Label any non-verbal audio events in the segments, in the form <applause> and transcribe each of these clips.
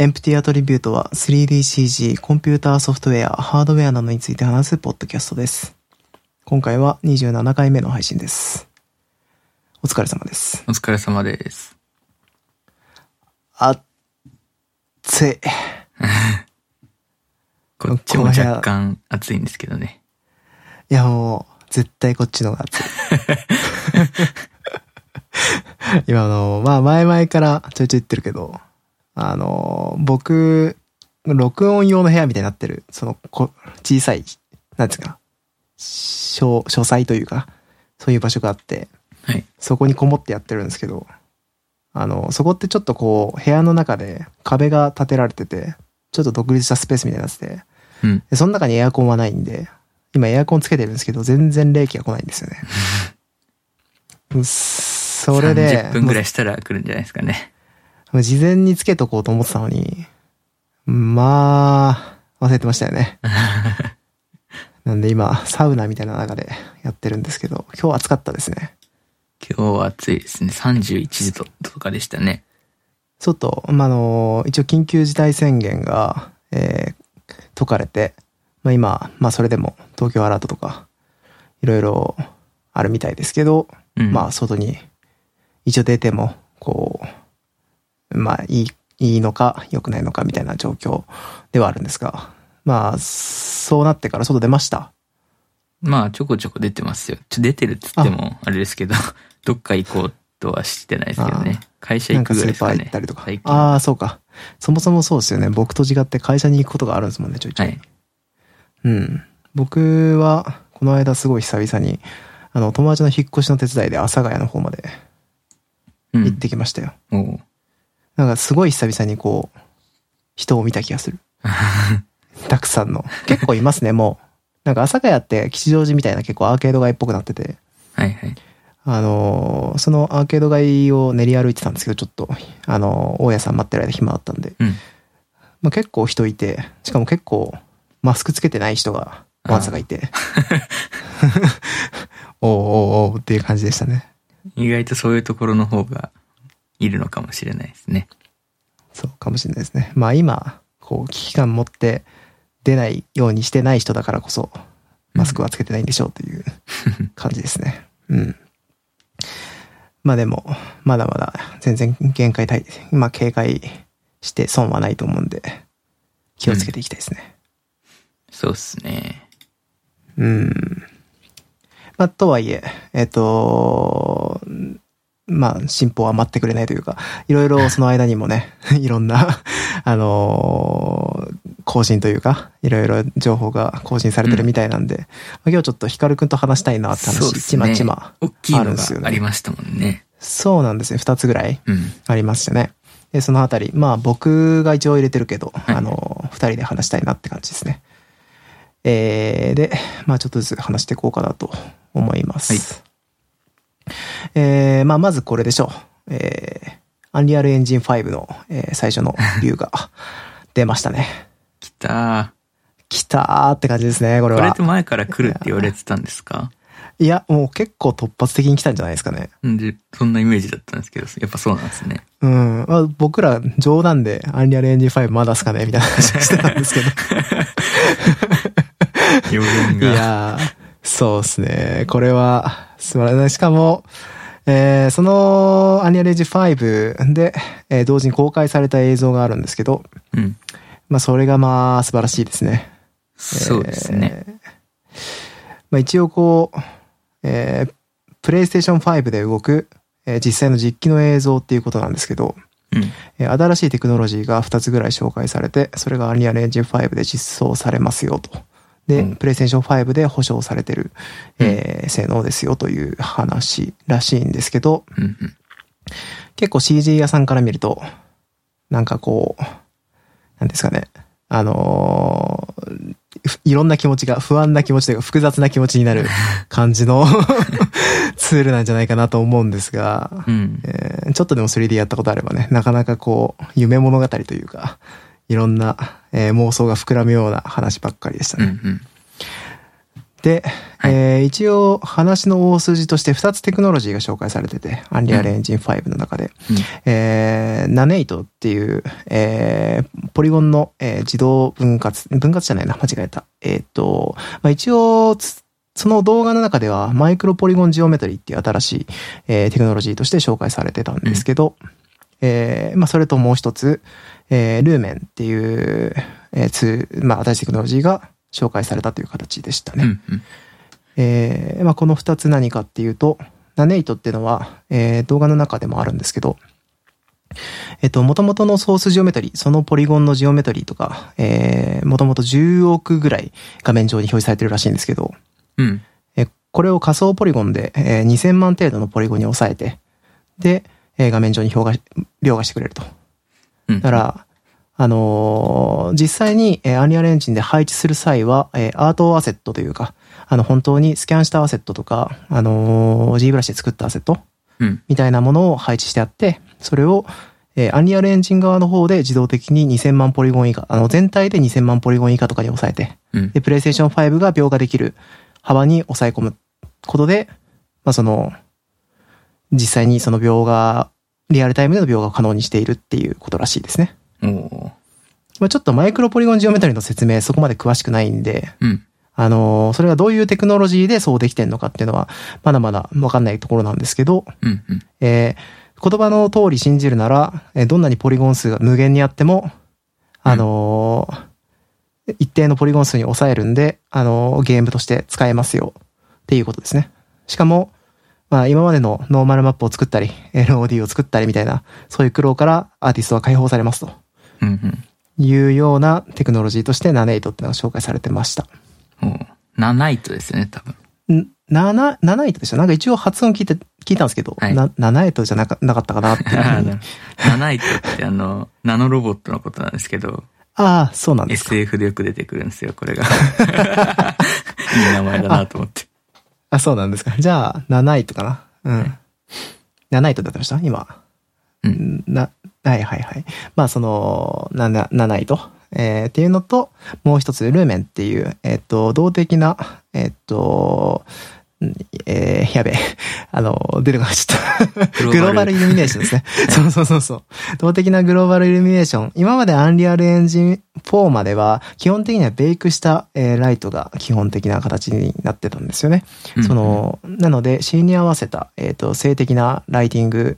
エンプティアトリビュートは 3DCG、コンピューターソフトウェア、ハードウェアなどについて話すポッドキャストです。今回は27回目の配信です。お疲れ様です。お疲れ様です。あっつい。<laughs> こっちも若干暑いんですけどね。いやもう、絶対こっちの方が暑い。<laughs> <laughs> 今あの、まあ前々からちょいちょい言ってるけど、あの、僕、録音用の部屋みたいになってる、その、こ小さい、なんですか、書、書斎というか、そういう場所があって、はい。そこにこもってやってるんですけど、あの、そこってちょっとこう、部屋の中で壁が建てられてて、ちょっと独立したスペースみたいになってて、うん。でその中にエアコンはないんで、今エアコンつけてるんですけど、全然冷気が来ないんですよね。<laughs> それで、30分ぐらいしたら来るんじゃないですかね。事前につけとこうと思ってたのに、まあ、忘れてましたよね。<laughs> なんで今、サウナみたいな中でやってるんですけど、今日は暑かったですね。今日は暑いですね。31度とかでしたね。ちょっと、まあ、あの、一応緊急事態宣言が、えー解かれて、まあ今、まあそれでも東京アラートとか、いろいろあるみたいですけど、うん。まあ外に一応出ても、こう、まあいい、いいのか良くないのかみたいな状況ではあるんですが、まあそうなってから外出ました？まあ、ちょこちょこ出てますよ。ちょ、出てるっつっても、あれですけど、<laughs> どっか行こうとはしてないですけどね。会社な行くぐんかスーパーらいですかね。行ったりとか。ああ、そうか。そもそもそうですよね。僕と違って会社に行くことがあるんですもんね、ちょいちょ。はいい。うん。僕は、この間すごい久々に、あの、友達の引っ越しの手伝いで阿佐ヶ谷の方までうん。行ってきましたよ。おうなんかすごい久々にこう、人を見た気がする。<laughs> たくさんの。結構いますね、もう。なんか阿佐ヶ谷って吉祥寺みたいな結構アーケード街っぽくなってて、はいはい。あのーそのアーケード街を練り歩いてたんですけど、ちょっと、あのー大家さん待ってる間暇だったんで、うん。まあ、結構人いて、しかも結構、マスクつけてない人が、わざがいて、<laughs> <laughs> おうおうおうっていう感じでしたね。意外とそういうところの方がいるのかもしれないですね。そうかもしれないですね。まあ今、こう、危機感持って出ないようにしてない人だからこそ、マスクはつけてないんでしょうという <laughs> 感じですね。うん。まあでも、まだまだ全然限界対、まあ警戒して損はないと思うんで、気をつけていきたいですね。そうっすね。うん。まあ、とはいえ、えっ、と、まあ、進歩は待ってくれないというか、いろいろ <laughs> その間にもね、<laughs> いろんな、あのー更新というか、いろいろ情報が更新されてるみたいなんで、まあ今日ちょっとヒカルくんと話したいなって話、ねちまちま。あるんですよねありましたもんね。そうなんですね。二つぐらいうん。ありましたね。で、そのあたり、まあ僕が一応入れてるけど、いあの、二人で話したいなって感じですね。えー、で、まあちょっとずつ話していこうかなと思います。えー、まあまずこれでしょう。えー、アンリアルエンジン5の、えー最初のビューが <laughs> 出ましたね。来た来たーって感じですね、これー。これはって。前から来るって言われてたんですか？<laughs> いや、もう結構突発的に来たんじゃないですかね。んで、そんなイメージだったんですけど、やっぱそうなんですね。うん。まあ、僕ら冗談でアンリアルエンジン5まだっすかね？みたいな話をしてたんですけど。<laughs> 予言いが。やー、そうですね。これは素晴らしい。しかも、えーそのアニアレージ5で、えー同時に公開された映像があるんですけど、うん。まあそれがまあ素晴らしいですね。そうですね。えーまあ一応こう、えー、プレイステーション5で動く、えー実際の実機の映像っていうことなんですけど、うん。えー新しいテクノロジーが2つぐらい紹介されて、それが Unreal Engine 5で実装されますよと。で、うんプレイステーション5で保証されてる、えー性能ですよという話らしいんですけど。結構 CG 屋さんから見ると、なんかこう、なんですかね、あのーいろんな気持ちが、不安な気持ちというか複雑な気持ちになる <laughs> 感じの <laughs> ツールなんじゃないかなと思うんですが、うん。えーちょっとでも 3D やったことあればね、なかなかこう、夢物語というか、いろんな、えー妄想が膨らむような話ばっかりでしたね。うんうん。で、はいえー一応話の大筋として2つテクノロジーが紹介されてて、Unreal Engine 5の中で、うんえー、ナネイトっていう、えーポリゴンの、えー自動分割、分割じゃないな、間違えた。えっ、と、まあ、一応、つその動画の中では、マイクロポリゴンジオメトリーっていう新しい、えーテクノロジーとして紹介されてたんですけど、えーまあ、それともう一つ、えールーメンっていう、えーツーまあ、新しいテクノロジーが紹介されたという形でしたね。うんうん。えーまあ、この二つ何かっていうと、ナネイトっていうのは、えー動画の中でもあるんですけど、えっと、元々のソースジオメトリー、そのポリゴンのジオメトリーとか、えー、もともと10億ぐらい画面上に表示されてるらしいんですけど、うん。えこれを仮想ポリゴンで、えー2000万程度のポリゴンに抑えて、で、えー画面上に表画、描画してくれると。うん。だから、あのー実際に、えー、アニアルエンジンで配置する際は、えーアートアセットというか、あの、本当にスキャンしたアセットとか、あのー G ブラシで作ったアセットうん。みたいなものを配置してあって、それを、えーアニアルエンジン側の方で自動的に2000万ポリゴン以下、あの、全体で2000万ポリゴン以下とかに抑えて、うん。で、プレイステーション5が描画できる幅に抑え込むことで、まあ、その、実際にその描画、リアルタイムでの描画を可能にしているっていうことらしいですね。まあ、ちょっとマイクロポリゴンジオメトリの説明そこまで詳しくないんで、うん。あのーそれがどういうテクノロジーでそうできてんのかっていうのは、まだまだわかんないところなんですけど、うん。うん。えー言葉の通り信じるなら、えーどんなにポリゴン数が無限にあっても、あのー一定のポリゴン数に抑えるんで、あのーゲームとして使えますよっていうことですね。しかも、まあ今までのノーマルマップを作ったり、LOD を作ったりみたいな、そういう苦労からアーティストは解放されますとうん。うん。いうようなテクノロジーとしてナネイトっていうのが紹介されてました。おーナナイトですよね、多分。んナナ、ナナイトでした。なんか一応発音聞いて、聞いたんですけど、はいな、ナナイトじゃなかなかったかなっていうふうに。<laughs> ナナイトってあの、<laughs> ナノロボットのことなんですけど、ああ、そうなんですか。SF でよく出てくるんですよ、これが。<laughs> いい名前だなと思って。あ、そうなんですか。じゃあ、ナナイトかな。うん。ナナイトだってました？今。うんな、はいはいはい。まあ、その、な、な、ナナイト。えーっていうのと、もう一つ、ルーメンっていう、えっ、と、動的な、えっ、と、んえー、やべえ。<laughs> あの、出てこなかった。ググローバルイルミネーションですね。そうそうそうそう。動的なグローバルイルミネーション。今までアンリアルエンジン4までは、基本的にはベイクした、えーライトが基本的な形になってたんですよね。うんその、なので、シーンに合わせた、えっ、と、性的なライティング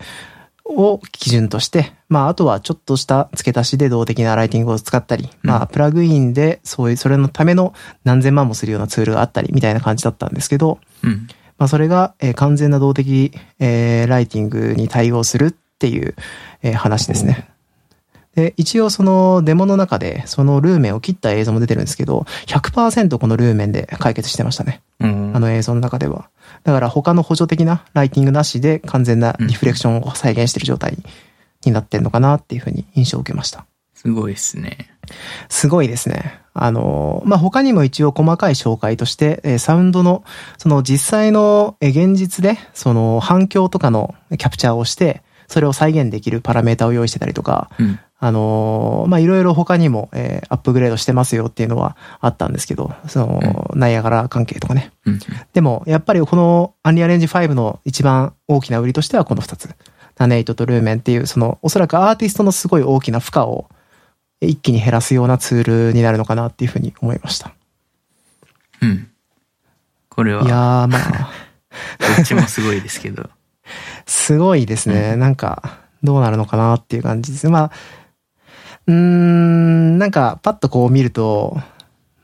を基準として、まあ、あとはちょっとした付け足しで動的なライティングを使ったり、まあ、プラグインで、そういう、それのための何千万もするようなツールがあったり、みたいな感じだったんですけど、うん。まあ、それが、えー完全な動的、えーライティングに対応するっていう、えー話ですね。で、一応そのデモの中で、そのルーメンを切った映像も出てるんですけど、100%このルーメンで解決してましたね。うんあの映像の中では。だから他の補助的なライティングなしで完全なリフレクションを再現してる状態になってるのかなっていうふうに印象を受けました。すごいですね。すごいですね。あの、まあ、他にも一応細かい紹介として、えーサウンドの、その実際の、えー現実で、その反響とかのキャプチャーをして、それを再現できるパラメータを用意してたりとか、うん。あのーまあ、いろいろ他にも、えーアップグレードしてますよっていうのはあったんですけど、その、ナイアガラ関係とかね。うん。でも、やっぱりこのアンリアレンジ5の一番大きな売りとしてはこの二つ。ナネイトとルーメンっていう、その、おそらくアーティストのすごい大きな負荷を一気に減らすようなツールになるのかなっていうふうに思いました。うん。これは、いやー、まあ、<laughs> どっちもすごいですけど。<laughs> すごいですね。なんか、どうなるのかなっていう感じです。まあ、うーん、なんか、パッとこう見ると、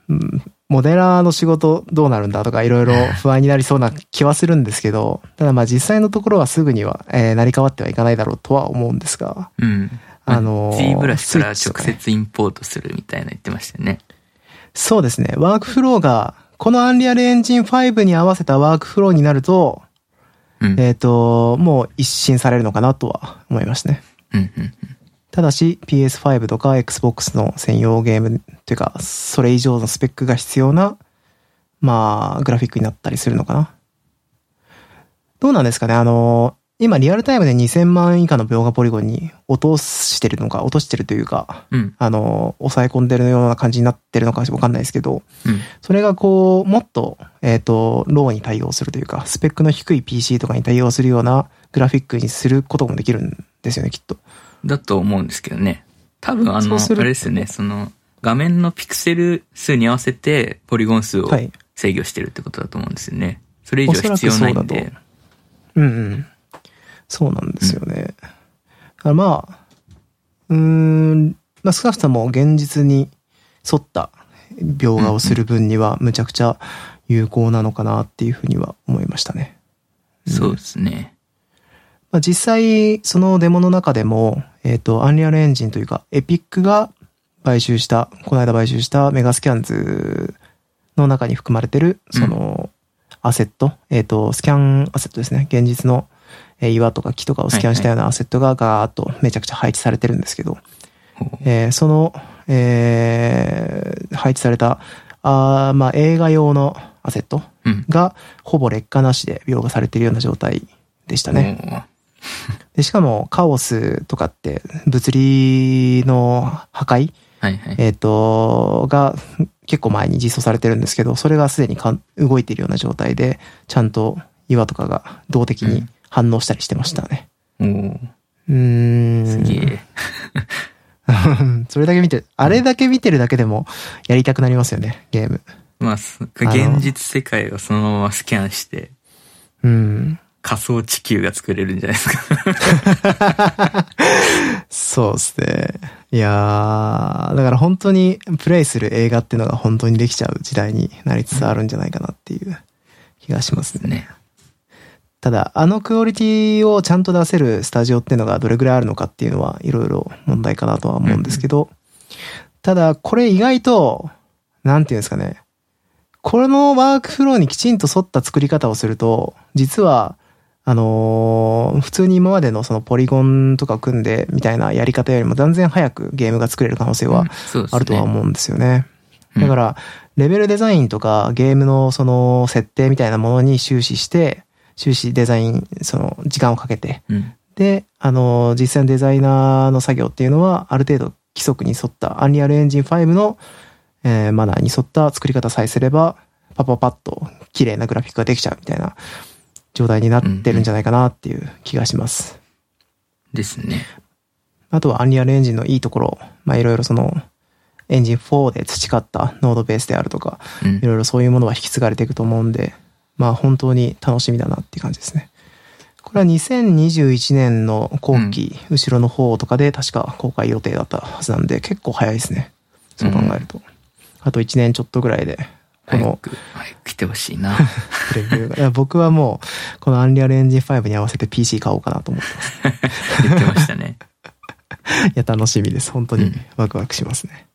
うんモデラーの仕事どうなるんだとかいろいろ不安になりそうな気はするんですけど、ただまあ実際のところはすぐには、えー成り変わってはいかないだろうとは思うんですが、うん。あのー G ブラシから直接インポートするみたいな言ってましたよね。そうですね、ワークフローが、このアンリアルエンジン5に合わせたワークフローになると、うん。えっ、と、もう一新されるのかなとは思いますね。うん。うん。ただし PS5 とか Xbox の専用ゲームというか、それ以上のスペックが必要な、まあ、グラフィックになったりするのかな。どうなんですかね？あの、今リアルタイムで2000万以下の描画ポリゴンに落としてるのか、落としてるというか、うん。あの、抑え込んでるような感じになってるのかわかんないですけど、うん。それがこう、もっと、えっ、と、ローに対応するというか、スペックの低い PC とかに対応するようなグラフィックにすることもできるんですよね、きっと。だと思うんですけどね。多分あの、あれですよね、その、画面のピクセル数に合わせて、ポリゴン数をはい制御してるってことだと思うんですよね。それ以上必要ないんで。うんうん。そうなんですよね。だからまあ、うーん、まあ少なくとも現実に沿った描画をする分にはむちゃくちゃ有効なのかなっていうふうには思いましたね。そうですね。まあ、実際、そのデモの中でも、えっ、と、アンリアルエンジンというか、エピックが買収した、この間買収したメガスキャンズの中に含まれてる、その、アセット、えっ、と、スキャンアセットですね。現実の、えー岩とか木とかをスキャンしたようなアセットがガーッとめちゃくちゃ配置されてるんですけど、えーその、えー配置された、あーまあ、映画用のアセットうん。がほぼ劣化なしで描画されているような状態でしたね。おー <laughs> で、しかも、カオスとかって、物理の破壊、はいはい。えっ、と、が結構前に実装されてるんですけど、それがすでにかん動いているような状態で、ちゃんと岩とかが動的に反応したりしてましたね。おーうーん。すげえ。<laughs> それだけ見て、あれだけ見てるだけでもやりたくなりますよね、ゲーム。まあ、現実世界をそのままスキャンして、うん。仮想地球が作れるんじゃないですか。そうですね。いやー、だから本当にプレイする映画っていうのが本当にできちゃう時代になりつつあるんじゃないかなっていう気がしますね。ね。ただ、あのクオリティをちゃんと出せるスタジオっていうのがどれぐらいあるのかっていうのはいろいろ問題かなとは思うんですけど、ただ、これ意外と、なんていうんですかね、このワークフローにきちんと沿った作り方をすると、実は、あのー普通に今までのそのポリゴンとか組んでみたいなやり方よりも断然早くゲームが作れる可能性は。あるとは思うんですよね。うんだから、レベルデザインとかゲームのその設定みたいなものに終始して、終始デザイン、その時間をかけて、うん。で、あの、実際のデザイナーの作業っていうのは、ある程度規則に沿った、アンリアルエンジン5の、えーマナーに沿った作り方さえすれば、パパパッと綺麗なグラフィックができちゃうみたいな状態になってるんじゃないかなっていう気がします。ですね。あとはアンリアルエンジンのいいところ、まあいろいろその、エンジン4で培ったノードベースであるとか、うんい。ろいろそういうものは引き継がれていくと思うんで、まあ本当に楽しみだなっていう感じですね。これは2021年の後期、後ろの方とかで確か公開予定だったはずなんで、結構早いですね。そう考えると。あと1年ちょっとぐらいで、この早く、来てほしいな。プレビューが。いや僕はもう、このアンリアルエンジン5に合わせて PC 買おうかなと思ってます。言ってましたね。<laughs> いや、楽しみです。本当にうんワクワクしますね。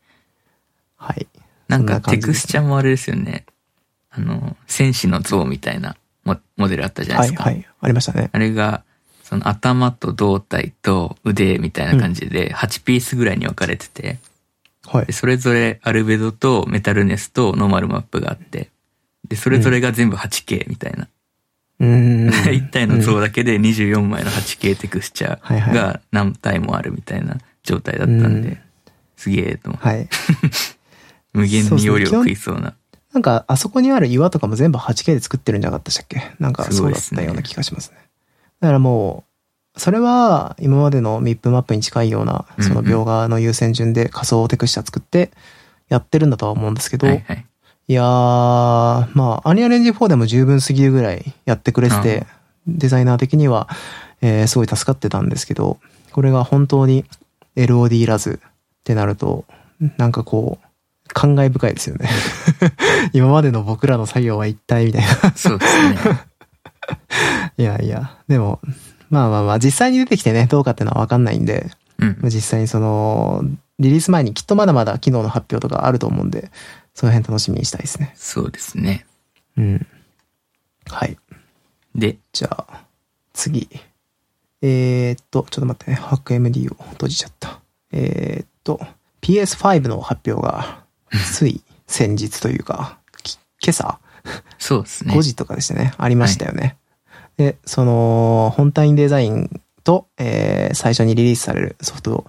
はい。なんかテクスチャもあれですよね。あの、戦士の像みたいなモモデルあったじゃないですか。はいはい。ありましたね。あれが、その頭と胴体と腕みたいな感じで8ピースぐらいに分かれてて、はいで。それぞれアルベドとメタルネスとノーマルマップがあって、で、それぞれが全部 8K みたいな。うーん。<laughs> 一体の像だけで24枚の 8K テクスチャーが何体もあるみたいな状態だったんうんで、すげえと思ってはい。<laughs> 無限に容量食いそうな。なんか、あそこにある岩とかも全部 8K で作ってるんじゃなかったでしたっけ？なんかそうだったような気がしますね。だからもう、それは今までのミップマップに近いような、その描画の優先順で仮想テクスチャ作ってやってるんだとは思うんですけど、いはいはい。やー、まあ、アニアレンジ4でも十分すぎるぐらいやってくれてて、デザイナー的には、えーすごい助かってたんですけど、これが本当に LOD いらずってなると、なんかこう、感慨深いですよね。<laughs> 今までの僕らの作業は一体みたいな。そうですね。<laughs> いやいや、でも、まあまあまあ、実際に出てきてね、どうかっていうのはわかんないんで、うん。実際にその、リリース前にきっとまだまだ機能の発表とかあると思うんで、その辺楽しみにしたいですね。そうですね。うん。はい。で、じゃあ、次。えー、っと、ちょっと待ってね。ハック MD を閉じちゃった。えー、っと、PS5 の発表が、<laughs> つい先日というか、き今朝、そうですね5。<laughs> 時とかでしたね。ありましたよね。で、その、本体デザインと、えー最初にリリースされるソフト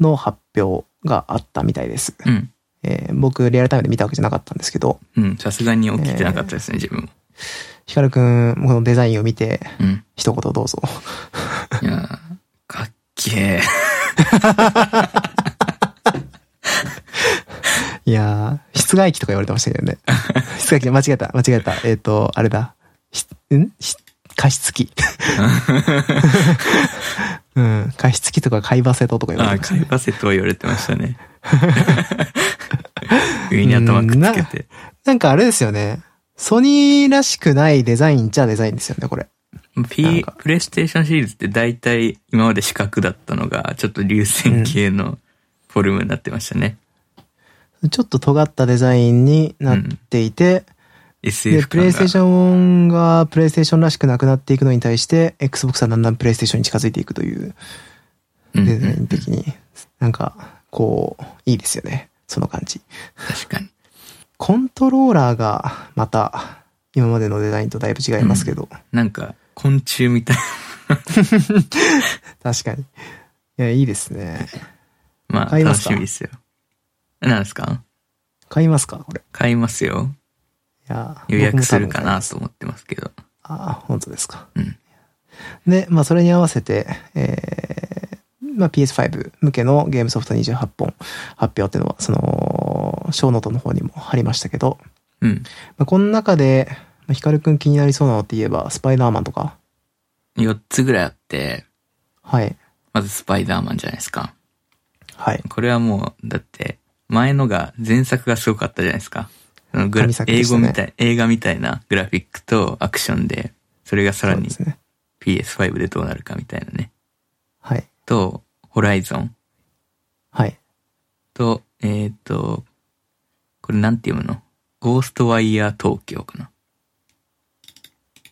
の発表があったみたいです。うん。えー僕、リアルタイムで見たわけじゃなかったんですけど、うん。さすがに起きてなかったですね、自分も。ヒカルくん、このデザインを見て、うん。一言どうぞ。いやーかっけえ。<laughs> いやー、室外機とか言われてましたけどね。室外機、間違えた、間違えた。えっ、と、あれだ。しん？し加湿器。<laughs> うん。加湿器とか貝バセトとか言わああ、れてましたね。カイバセットは言われてましたね。<laughs> 上に頭くっつけて。なんかあれですよね。ソニーらしくないデザインっちゃデザインですよね、これ。なん P か、プレイステーションシリーズって大体今まで四角だったのが、ちょっと流線形のフォルムになってましたね。ちょっと尖ったデザインになっていて、で、SF プレ。イステーションがプレイステーションらしくなくなっていくのに対して、Xbox はだんだんプレイステーションに近づいていくといううんうんデザイン的に、なんか、こう、いいですよね。その感じ。確かに。コントローラーが、また、今までのデザインとだいぶ違いますけど、なんか、昆虫みたい。確かに。いや、いいですね。まあ、楽買いますか？しみですよ。何ですか？買いますか？これ。買いますよ。いや、予約するかなと思ってますけど。ああ、本当ですか。うん。で、まあ、それに合わせて、えー、まあ、PS5 向けのゲームソフト28本発表っていうのは、その、小ノートの方にも貼りましたけど、うん。まあ、この中で、まあ、ヒカルくん気になりそうなのって言えば、スパイダーマンとか、4つぐらいあって、はい、まずスパイダーマンじゃないですか。はい。これはもう、だって、前のが、前作がすごかったじゃないですか。そのグラ神作英語みたい、映画みたいなグラフィックとアクションで、それがさらにそうですね。PS5 でどうなるかみたいなね。はい、と、ホライゾンはい。と、えっ、と、これなんて読むの？ゴーストワイヤー東京かな。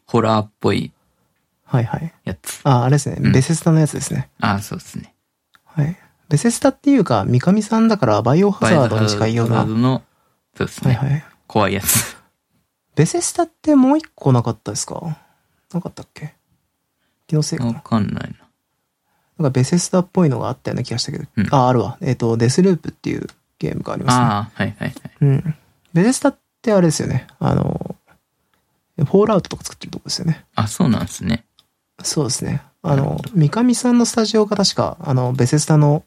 ホラーっぽいはい、はい。やつ。あ、あれですね。うんベセスタのやつですね。ああ、そうですね。はい。ベセスタっていうか、三上さんだから、バイオハザードに近いような。はバイオハザードの、そうですね。いはい。怖いやつ。ベセスタってもう一個なかったですか？なかったっけ？気のせいかな？わかんないな。なんかベセスタっぽいのがあったような気がしたけど。うんあ、あるわ。えっ、と、デスループっていうゲームがありますね。ああ、はいはいはい。うん。ベセスタってあれですよね。あの、フォールアウトとか作ってるとこですよね。あ、そうなんですね。そうですね。あの三上さんのスタジオが確か、あの、ベセスタの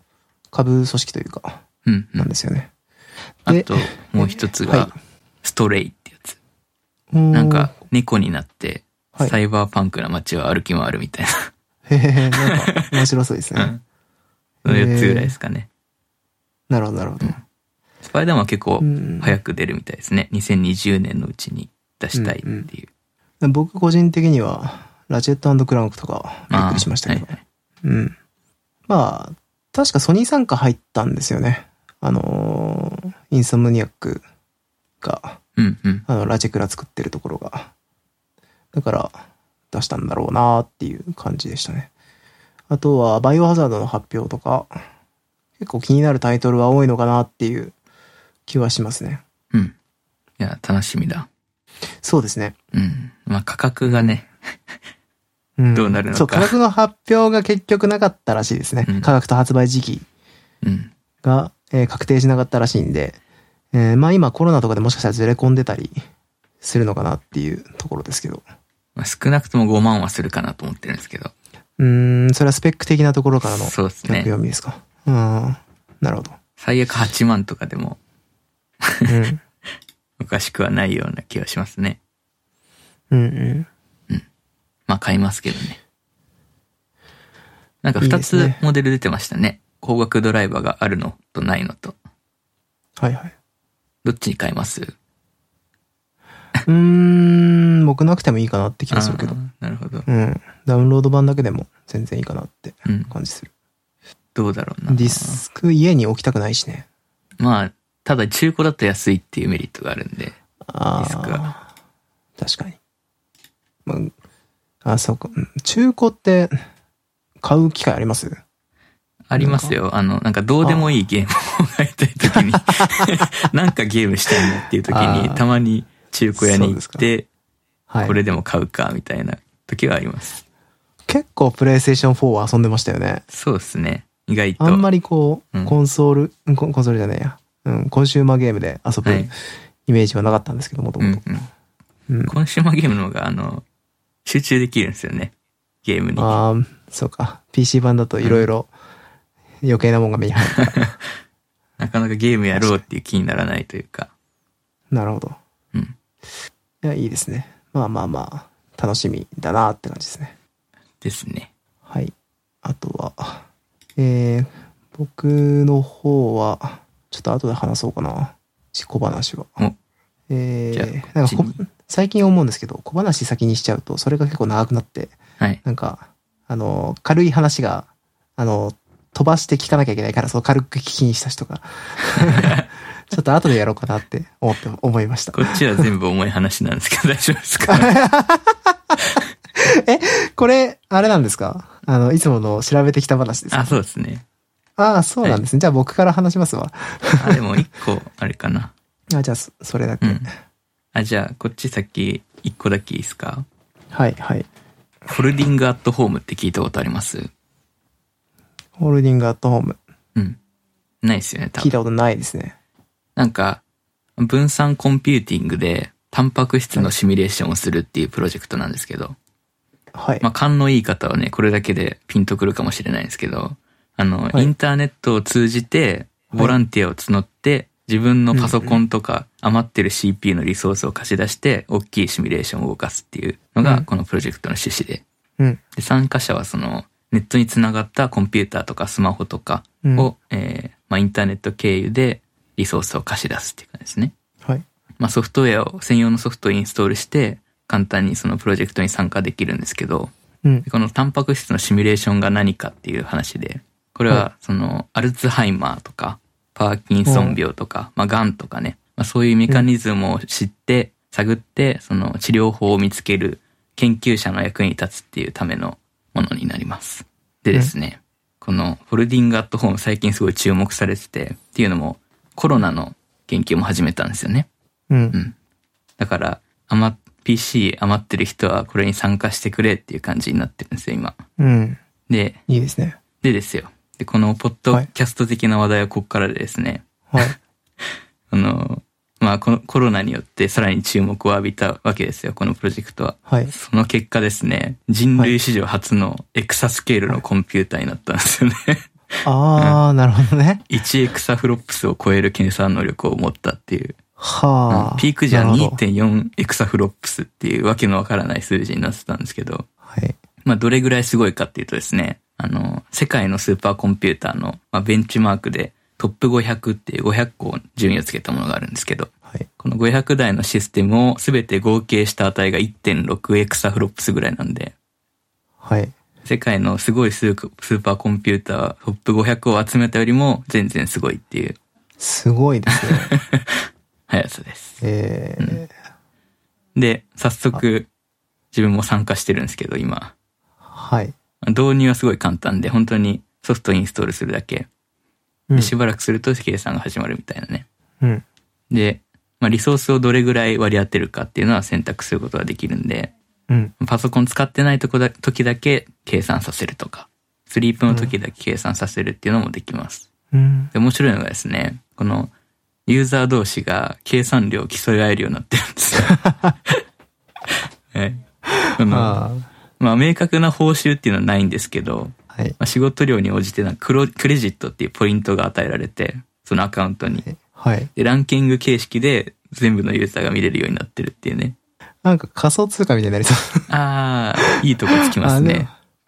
株組織というか、うん、うん。なんですよね。であと、もう一つはいが、ストレイってやつ。ななんか、猫になって、はいサイバーパンクな街を歩き回るみたいへへへ、なんか、面白そうですな。うね。ん。その4つぐらいですかね。ななるほど、なるほど。スパイダーマンは結構うん早く出るみたいですね。2020年のうちに出したいっていう。僕個人的には、ラチェットクランクとか、びっくりしましたけど。はいはいうん。まあ、確かソニー参加入ったんですよね。あのーインソムニアックが、うんうん。あの、ラチェクラ作ってるところが。だから、出したんだろうなっていう感じでしたね。あとは、バイオハザードの発表とか、結構気になるタイトルは多いのかなっていう気はしますね。うん。いや、楽しみだ。そうですね。うん。まあ価格がね、うんどうなるのかそう、価格の発表が結局なかったらしいですね。うん価格と発売時期うん。が、えー確定しなかったらしいんで、えーまあ今コロナとかでもしかしたらずれ込んでたりするのかなっていうところですけど。まあ、少なくとも5万はするかなと思ってるんですけど。うーん、それはスペック的なところからのそうですね。逆読みですか？うん。なるほど。最悪8万とかでもうん。<laughs> おかしくはないような気がしますね。うんうん。まあ買いますけどね。なんか2いいですねつモデル出てましたね。光学ドライバーがあるのとないのと。はいはい。どっちに買います？うーん、僕なくてもいいかなって気がするけどなるほど。うん。ダウンロード版だけでも全然いいかなってうん。感じする。どうだろうな。ディスク家に置きたくないしね。まあ、ただ中古だと安いっていうメリットがあるんで。あディスクあ。確かに。まあ、あ、そうか。うん中古って買う機会あります？ありますよ。あの、なんかどうでもいいゲームをやりたいときに、<laughs> なんかゲームしたいなっていうときに、たまに中古屋に行って、はい。これでも買うか、みたいな時はあります。結構プレイステーション4は遊んでましたよね。そうですね。意外と。あんまりこう、うんコンソール、うんコンソールじゃないや。うん、コンシューマーゲームで遊ぶはいイメージはなかったんですけど、もとうんもと。うん。うん。コンシューマーゲームの方が、あの、集中できるんですよね。ゲームに。ああ、そうか。PC 版だといろいろ余計なもんが目に入るから。な <laughs> なかなかゲームやろうっていう気にならないというか。なるほど。うん。いや、いいですね。まあまあまあ、楽しみだなって感じですね。ですね。はい。あとは、えー、僕の方は、ちょっと後で話そうかな。小話は。おえー、なんか最近思うんですけど、小話先にしちゃうと、それが結構長くなって、はい。なんか、あの、軽い話が、あの、飛ばして聞かなきゃいけないから、そう軽く聞きにした人が、<laughs> ちょっと後でやろうかなって思って、思いました。こっちは全部重い話なんですけど大丈夫ですか？<laughs> これ、あれなんですか？あの、いつもの調べてきた話ですか？あ、そうですね。ああ、そうなんですね。じゃあ僕から話しますわ。あ、でも一個、あれかな。<laughs> あじゃあそ、それだけ。うん。あ、じゃあ、こっち先、一個だけいいですか？はい、はい。フォルディングアットホームって聞いたことあります？ホールディングアットホーム。うん。ないですよね、多分。聞いたことないですね。なんか、分散コンピューティングで、タンパク質のシミュレーションをするっていうプロジェクトなんですけど、はい。まあ、勘のいい方はね、これだけでピンとくるかもしれないんですけど、あの、はいインターネットを通じて、ボランティアを募って、自分のパソコンとか余ってる CPU のリソースを貸し出して、大きいシミュレーションを動かすっていうのが、うんこのプロジェクトの趣旨で。うん。で参加者はその、ネットにつながったコンピューターとかスマホとかを、うんえーまあ、インターネット経由でリソースを貸し出すっていう感じですね。はい。まあ、ソフトウェアを、専用のソフトをインストールして、簡単にそのプロジェクトに参加できるんですけど、うんで。このタンパク質のシミュレーションが何かっていう話で、これははそのアルツハイマーとか、パーキンソン病とか、まあ、ガンとかね、まあ、そういうメカニズムを知って、探って、その治療法を見つける研究者の役に立つっていうためのものになります。でですね、このフォルディングアットホーム最近すごい注目されてて、っていうのもコロナの研究も始めたんですよね。うん。んだから、余っ PC 余ってる人はこれに参加してくれっていう感じになってるんですよ、今。うん。で、いいですね。でですよ。で、このポッドキャスト的な話題はここからでですね、はい。<laughs> あの、まあこのコロナによってさらに注目を浴びたわけですよ、このプロジェクトは。はい。その結果ですね、人類史上初のエクサスケールのコンピューターになったんですよね。<laughs> あー、なるほどね。1エクサフロップスを超える計算能力を持ったっていう。はあ。ピーク時はなるほど2.4エクサフロップスっていうわけのわからない数字になってたんですけど、はい。まあどれぐらいすごいかっていうとですね、あの、世界のスーパーコンピューターの、まあ、ベンチマークでトップ500っていう500個順位をつけたものがあるんですけど、はい。この500台のシステムをすべて合計した値が1.6エクサフロップスぐらいなんで、はい。世界のすごいスーパーコンピュータートップ500を集めたよりも全然すごいっていうすごいですね。<laughs> 速さです。えー、で、早速自分も参加してるんですけど、今。はい。導入はすごい簡単で、本当にソフトインストールするだけ。うんで、しばらくすると計算が始まるみたいなね。うん。で、まあ、リソースをどれぐらい割り当てるかっていうのは選択することができるんで、うん。パソコン使ってないとこだ時だけ計算させるとか、スリープの時だけ計算させるっていうのもできます。うん。で、面白いのがですね、このユーザー同士が計算量を競い合えるようになってるんですよ。<laughs> はい。このあまあ、明確な報酬っていうのはないんですけど、あ。はい。まあ、仕事量に応じてなクロクレジットっていうポイントが与えられて、そのアカウントに。はい。で、ランキング形式で全部のユーザーが見れるようになってるっていうね。なんか仮想通貨みたいになりそう。ああ、いいとこつきますね。<laughs>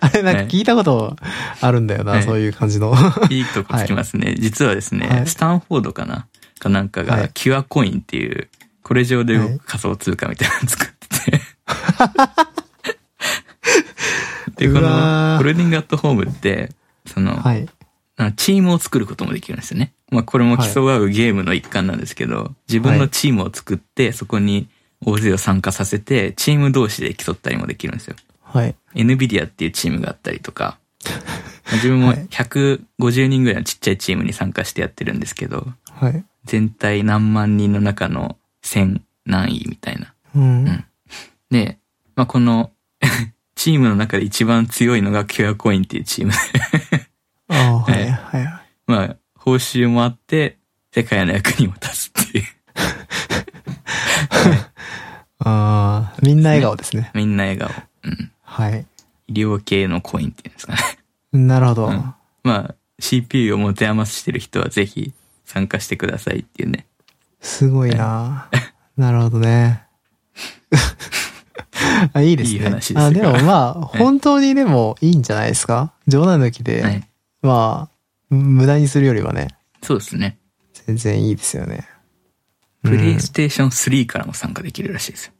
あれなんか聞いたことあるんだよな、はいそういう感じの。いいとこつきますね。実はですね、はいスタンフォードかな？かなんかがはいキュアコインっていう、これ上で動く仮想通貨みたいなの作ってて。<laughs> で、この、ホルディングアットホームって、その、はい。チームを作ることもできるんですよね。まあこれも競うゲームの一環なんですけど、自分のチームを作って、そこに大勢を参加させて、チーム同士で競ったりもできるんですよ。はい。NVIDIA っていうチームがあったりとか、ま <laughs> あ自分もはい150人ぐらいのちっちゃいチームに参加してやってるんですけど、はい。全体何万人の中の1000何位みたいな。うん。んで、まあこのチームの中で一番強いのがキュアコインっていうチームで、ああ、ははいい。はい。まあ報酬もあって、世界の役にも立つっていう。<laughs> ああ、みんな笑顔ですね。みんな笑顔。うん。はい。医療系のコインっていうんですかね。なるほど。うんまあ、CPU を持て余してる人はぜひ参加してくださいっていうね。すごいななるほどね。<laughs> あいいですね。いい話ですあ、でもまあ、<laughs> い本当にでもいいんじゃないですか？冗談抜きで、はい。まあ、無駄にするよりはね、そうですね。全然いいですよね。プレイステーション3からも参加できるらしいですよ。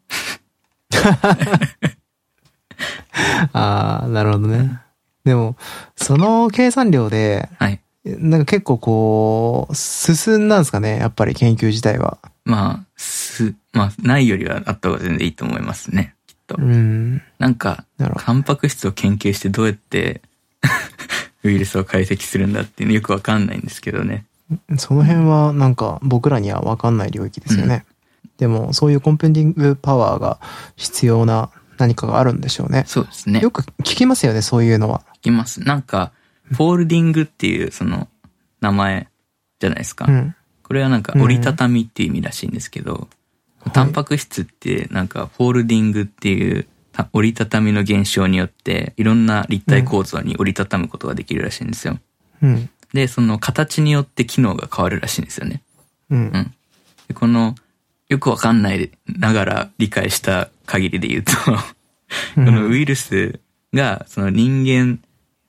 ああ、なるほどね。でも、その計算量で、はい。なんか結構こう、進んだんですかね、やっぱり研究自体は。まあ、す、まあ、ないよりはあった方が全然いいと思いますね。う。ん。なんか。タンパク質を研究してどうやって <laughs> ウイルスを解析するんだっていうのよくわかんないんですけどね。その辺はなんか僕らには分かんない領域ですよね。でも、そういうコンピューティングパワーが必要な何かがあるんでしょうね。そうですね。よく聞きますよね、そういうのは。聞きます。なんか、フォールディングっていうその名前じゃないですか。うん。これはなんか折りたたみっていう意味らしいんですけど、タンパク質ってなんかフォールディングっていうた折りたたみの現象によっていろんな立体構造に折りたたむことができるらしいんですよ。うん。で、その形によって機能が変わるらしいんですよね。う。うんん。でこの、よくわかんないながら理解した限りで言うと、このウイルスがその人間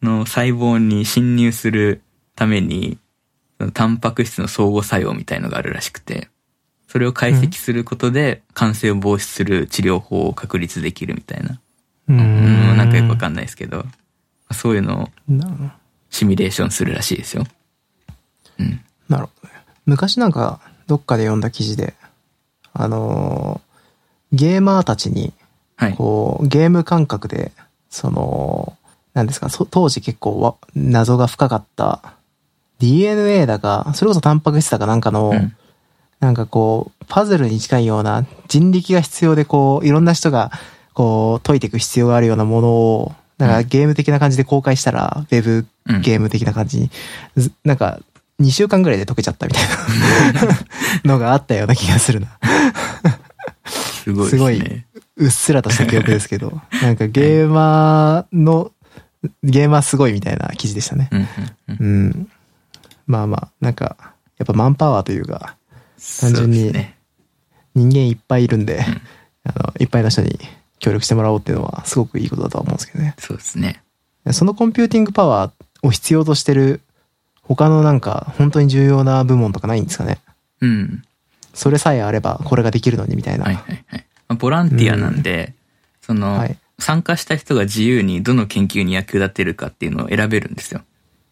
の細胞に侵入するために、タンパク質の相互作用みたいのがあるらしくて、それを解析することで感染を防止する治療法を確立できるみたいな。ううん、なんかよくわんかんないですけど、そういうのをシミュレーションするらしいですよ。うん。なるほどね。昔なんか、どっかで読んだ記事で、あのーゲーマーたちに、はい。こう、ゲーム感覚で、その、なんですか、そ当時結構わ謎が深かった DNA だか、それこそタンパク質だかなんかの、うんなんかこう、パズルに近いような人力が必要でこう、いろんな人がこう、解いていく必要があるようなものを、なんかゲーム的な感じで公開したら、ウェブうんゲーム的な感じに、ずなんか2週間ぐらいで解けちゃったみたいな <laughs> のがあったような気がするな。すごいね。すごいうっすらとした記憶ですけど、なんかゲーマーの、ゲーマーすごいみたいな記事でしたね。うんうんうんうん。まあまあ、なんか、やっぱマンパワーというか、単純に人間いっぱいいるんで、あの、いっぱいの人に協力してもらおうっていうのはすごくいいことだとは思うんですけどね。そうですね。そのコンピューティングパワーを必要としてる他のなんか本当に重要な部門とかないんですかね。うん。それさえあればこれができるのにみたいな。はいはいはい。まあボランティアなんで、その、はい参加した人が自由にどの研究に役立てるかっていうのを選べるんですよ。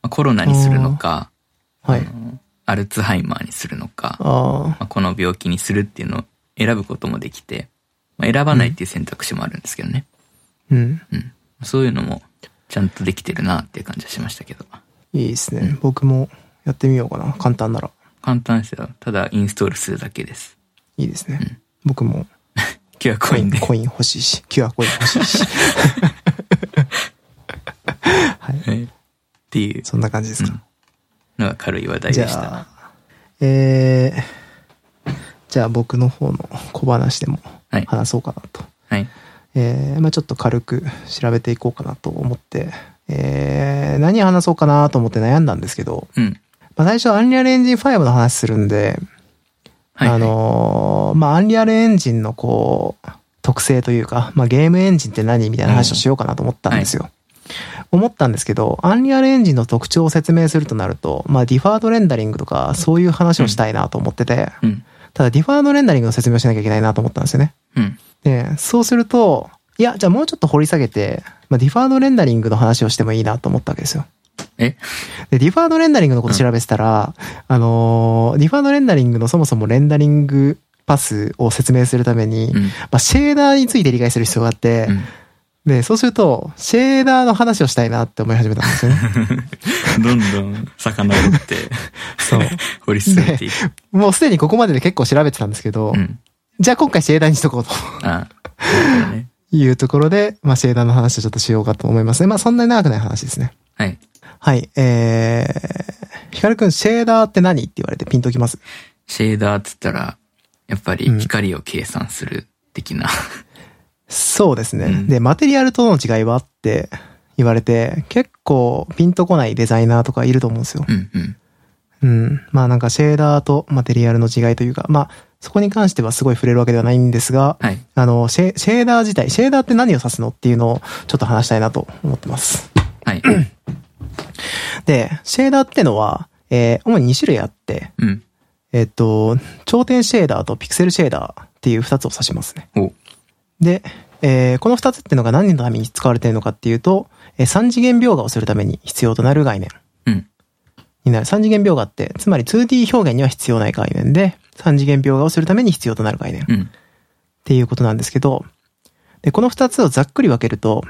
まあコロナにするのか、はい。アルツハイマーにするのか、まあこの病気にするっていうのを選ぶこともできて、まあ、選ばないっていう選択肢もあるんですけどね。うん。うん。そういうのもちゃんとできてるなっていう感じはしましたけど。いいですね。僕もやってみようかな。簡単なら。簡単ですよ。ただインストールするだけです。いいですね。僕もキュアコインで。コイン欲しいし、キュアコイン欲しいし。<laughs> はい。はいっていうそんな感じですか。のが軽い話題でした。あ、えー、じゃあ僕の方の小話でもはい話そうかなと。はい。えー、まあちょっと軽く調べていこうかなと思って、えー、何話そうかなと思って悩んだんですけど、うん。まあ最初アンリアルエンジン5の話するんで、はい、はい。あのーまあ、アンリアルエンジンのこう、特性というか、まあ、ゲームエンジンって何みたいな話をしようかなと思ったんですよ。思ったんですけど、アンリアルエンジンの特徴を説明するとなると、まあ、ディファードレンダリングとか、そういう話をしたいなと思ってて、うん。ただディファードレンダリングの説明をしなきゃいけないなと思ったんですよね。うん。で、そうすると、いや、じゃあもうちょっと掘り下げて、まあ、ディファードレンダリングの話をしてもいいなと思ったわけですよ。え？で、ディファードレンダリングのこと調べてたら、あのーディファードレンダリングのそもそもレンダリングパスを説明するために、うん。まあ、シェーダーについて理解する必要があって、うんで、そうすると、シェーダーの話をしたいなって思い始めたんですよね。<laughs> どんどん遡って、<laughs> そう。掘り進めていく。もうすでにここまでで結構調べてたんですけど、うん。じゃあ今回シェーダーにしとこうとあなるほどね。<laughs> いうところで、まあ、シェーダーの話をちょっとしようかと思いますね。まあ、そんなに長くない話ですね。はい。はい。えー、ヒカルくん、シェーダーって何って言われてピンときます？シェーダーっつったら、やっぱり光を計算する的な。そうですね。うんで、マテリアルとの違いはって言われて、結構ピンとこないデザイナーとかいると思うんですよ。うんうん。うん。まあなんかシェーダーとマテリアルの違いというか、まあそこに関してはすごい触れるわけではないんですが、はい。あの、シェシェーダー自体、シェーダーって何を指すのっていうのをちょっと話したいなと思ってます。はい。<clears throat> で、シェーダーってのは、えー主に2種類あって、うん。えっと、頂点シェーダーとピクセルシェーダーっていう2つを指しますね。おで、えーこの2つっていうのが何のために使われているのかっていうと、え3次元描画をするために必要となる概念うん。になる。3次元描画って、つまり 2D 表現には必要ない概念で、3次元描画をするために必要となる概念っうん。ていうことなんですけど、で、この2つをざっくり分けると、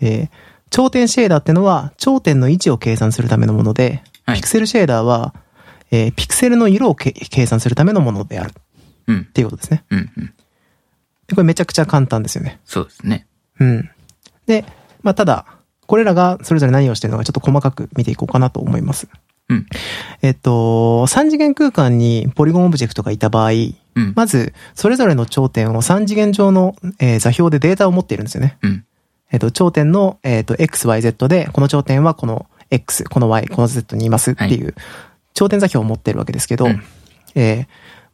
えー頂点シェーダーってのは頂点の位置を計算するためのもので、はいピクセルシェーダーは、えーピクセルの色をけ計算するためのものであるっうん。ていうことですね。うん。うん。でこれめちゃくちゃ簡単ですよね。そうですね。うん。で、まあ、ただ、これらがそれぞれ何をしてるのかちょっと細かく見ていこうかなと思います。うん。えっと、3次元空間にポリゴンオブジェクトがいた場合、うん。まず、それぞれの頂点を3次元上の、えー座標でデータを持っているんですよね。うん。えっと、頂点の、えっと、x, y, z で、この頂点はこの x、この y、この z にいますっていう、頂点座標を持ってるわけですけど、うんえー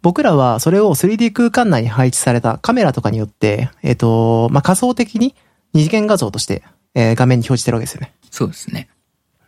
僕らはそれを 3D 空間内に配置されたカメラとかによって、えっ、と、まあ、仮想的に二次元画像として、えー画面に表示してるわけですよね。そうですね。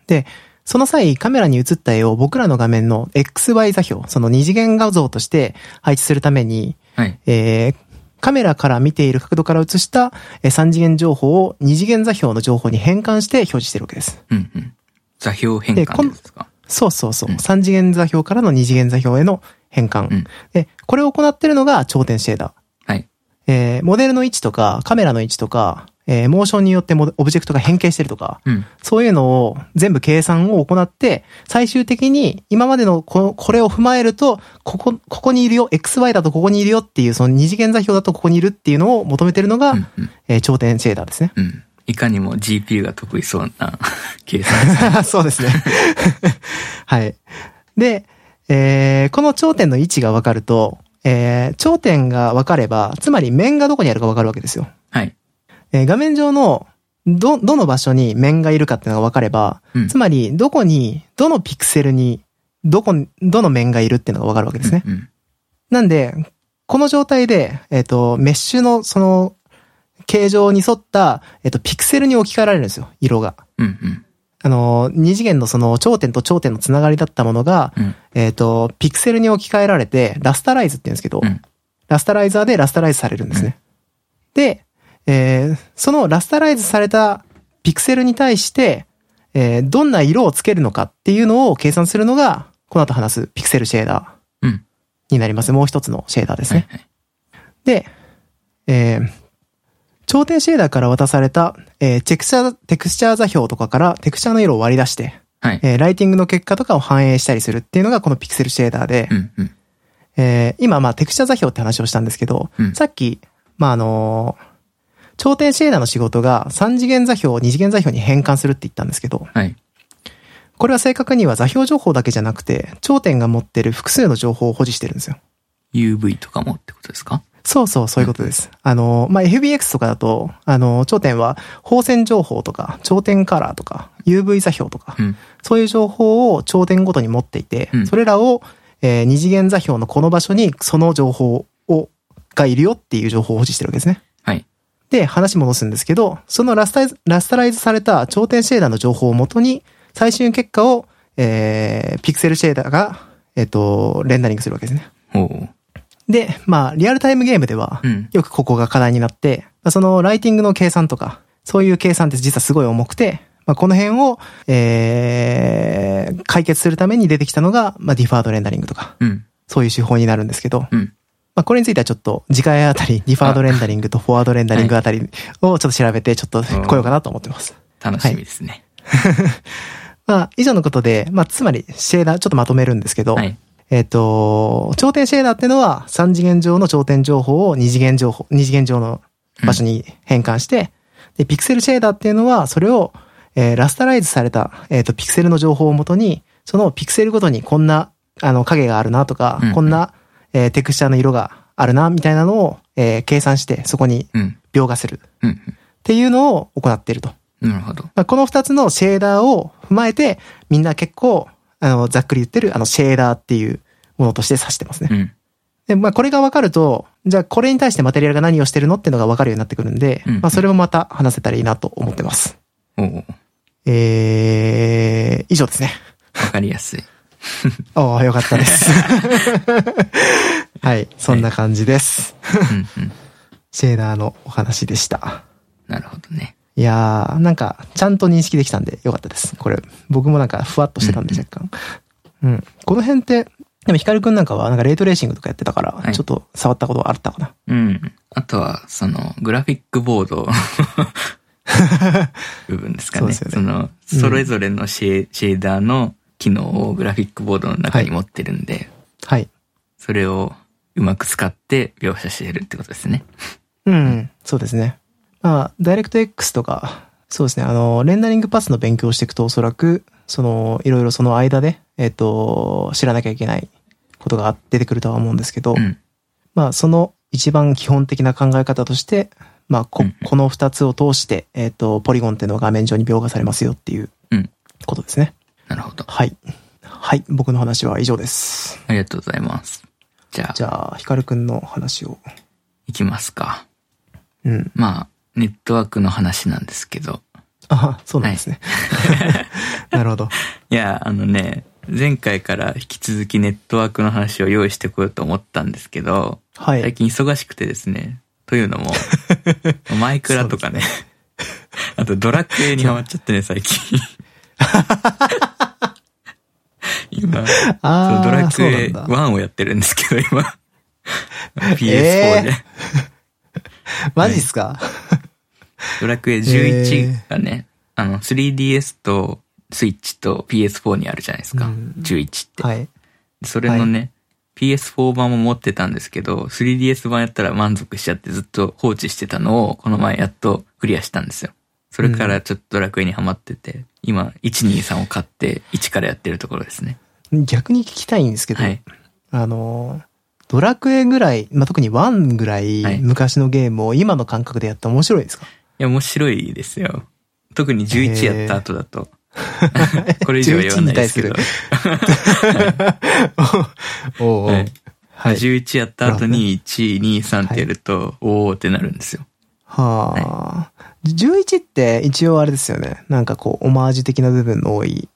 で、その際、カメラに映った絵を僕らの画面の XY 座標、その二次元画像として配置するために、はい。えーカメラから見ている角度から映したえー三次元情報を二次元座標の情報に変換して表示してるわけです。うん。うん。座標変換ですか？そうそうそう。うん三次元座標からの二次元座標への変換。うんで、これを行ってるのが頂点シェーダー。はい。えーモデルの位置とか、カメラの位置とか、えーモーションによってオブジェクトが変形してるとか、うん。そういうのを全部計算を行って、最終的に今までのここれを踏まえると、ここ、ここにいるよ、XY だとここにいるよっていう、その二次元座標だとここにいるっていうのを求めてるのが、うん。うん。えー頂点シェーダーですね。うん。いかにも GPU が得意そうな <laughs> 計算ですね。<laughs> そうですね。<laughs> はい。で、えーこの頂点の位置が分かると、えー頂点が分かれば、つまり面がどこにあるか分かるわけですよ。はい。えー画面上の、ど、どの場所に面がいるかっていうのが分かれば、うんつまり、どこに、どのピクセルに、どこに、どの面がいるっていうのが分かるわけですね。うん。なんで、この状態で、えっ、と、メッシュのその、形状に沿った、えっ、と、ピクセルに置き換えられるんですよ、色が。うん。うん。あの、二次元のその頂点と頂点のつながりだったものが、うん。えっ、と、ピクセルに置き換えられて、ラスタライズって言うんですけど、うんラスタライザーでラスタライズされるんですね。で、えーそのラスタライズされたピクセルに対して、えーどんな色をつけるのかっていうのを計算するのが、この後話すピクセルシェーダーうん。になります。もう一つのシェーダーですね。はい。はい。で、えー頂点シェーダーから渡された、えーテクスチャー、テクスチャー座標とかからテクスチャーの色を割り出して、はい。えーライティングの結果とかを反映したりするっていうのがこのピクセルシェーダーで、うん。うん。えー今まあテクスチャー座標って話をしたんですけど、うんさっき、まああのー頂点シェーダーの仕事が3次元座標を2次元座標に変換するって言ったんですけど、はい。これは正確には座標情報だけじゃなくて、頂点が持ってる複数の情報を保持してるんですよ。UV とかもってことですか？そうそう、そういうことです。<laughs> あの、まあ、FBX とかだと、あの、頂点は、放線情報とか、頂点カラーとか、UV 座標とか、うん。そういう情報を頂点ごとに持っていて、うんそれらを、えー二次元座標のこの場所に、その情報を、がいるよっていう情報を保持してるわけですね。はい。で、話戻すんですけど、そのラスタイズ、ラスタライズされた頂点シェーダーの情報をもとに、最終結果を、えー、ピクセルシェーダーが、えっ、と、レンダリングするわけですね。おう。で、まあ、リアルタイムゲームでは、うん。よくここが課題になって、まあそのライティングの計算とか、そういう計算って実はすごい重くて、まあ、この辺を、えー、解決するために出てきたのが、まあ、ディファードレンダリングとか、うん。そういう手法になるんですけど、うん。まあ、これについてはちょっと次回あたり、ディファードレンダリングとフォワードレンダリングあたりをちょっと調べて、ちょっと来ようかなと思ってます。楽しみですね。<laughs> まあ、以上のことで、まあ、つまり、シェーダー、ちょっとまとめるんですけど、はい。えっ、と、頂点シェーダーってのは、3次元上の頂点情報を2次元情報、2次元上の場所に変換して、で、ピクセルシェーダーっていうのは、それを、えーラスタライズされた、えっ、と、ピクセルの情報をもとに、そのピクセルごとにこんな、あの、影があるなとか、うんうんこんな、えーテクスチャーの色があるな、みたいなのを、えー計算して、そこにうん。描画する。っうん。ていうのを行っているとなるほど。まあ、この二つのシェーダーを踏まえて、みんな結構、あの、ざっくり言ってる、あの、シェーダーっていうものとして指してますね。うん。で、まあ、これが分かると、じゃあ、これに対してマテリアルが何をしてるのっていうのが分かるようになってくるんで、うんまあ、それもまた話せたらいいなと思ってます。おおわえー、以上ですね。かりやすい。<laughs> おー、よかったです。<laughs> はい、そんな感じです。うんうん。<laughs> シェーダーのお話でした。なるほどね。いやー、なんか、ちゃんと認識できたんでよかったです。これ、僕もなんか、ふわっとしてたんで、うん若干。うん。この辺って、でも、ヒカルくんなんかは、なんか、レートレーシングとかやってたから、はいちょっと触ったことあったかな。うん。あとは、その、グラフィックボード <laughs> 部分ですかね。そうですよねその、それぞれのシェ,、シェーダーの機能をグラフィックボードの中に持ってるんで、はい。それをうまく使って描写してるってことですね。うん、そうですね。まあ、ダイレクト X とか、そうですね、あの、レンダリングパスの勉強をしていくと、おそらく、その、いろいろその間で、えっ、と、知らなきゃいけないことが出てくるとは思うんですけど、うん。まあ、その一番基本的な考え方として、まあ、こうん、この二つを通して、えっ、と、ポリゴンっていうのが画面上に描画されますよっていううんことですね。なるほど。はい。はい。僕の話は以上です。ありがとうございます。じゃあ、じゃあ、ヒカルくんの話を。いきますか。うん。まあ、ネットワークの話なんですけど。あ、そうなんですね。なるほど。<laughs> いや、あのね、前回から引き続きネットワークの話を用意してこようと思ったんですけど、はい。最近忙しくてですね、というのも、<laughs> マイクラとかね、あとドラクエにハマっちゃってね、最近。<laughs> 今、そうあードラクエなんだ1をやってるんですけど、今。PS4 えで。マジっすか、ドラクエ11がね、あの、3DS とスイッチと PS4 にあるじゃないですか。うん11って。はい。それのね、PS4 版も持ってたんですけど、3DS 版やったら満足しちゃってずっと放置してたのを、この前やっとクリアしたんですよ。それからちょっとドラクエにハマってて、今、123を買って1からやってるところですね。逆に聞きたいんですけど、はい。あの、ドラクエぐらい、まあ、特に1ぐらいはい昔のゲームを今の感覚でやって面白いですか、いや、面白いですよ。特に11やった後だと。これ以上は言わないですけど。11 <laughs> おうおうはいはい。11やった後に1、2、3ってやると、おーってなるんですよ。はあ、11って一応あれですよね。なんかこう、オマージュ的な部分の多い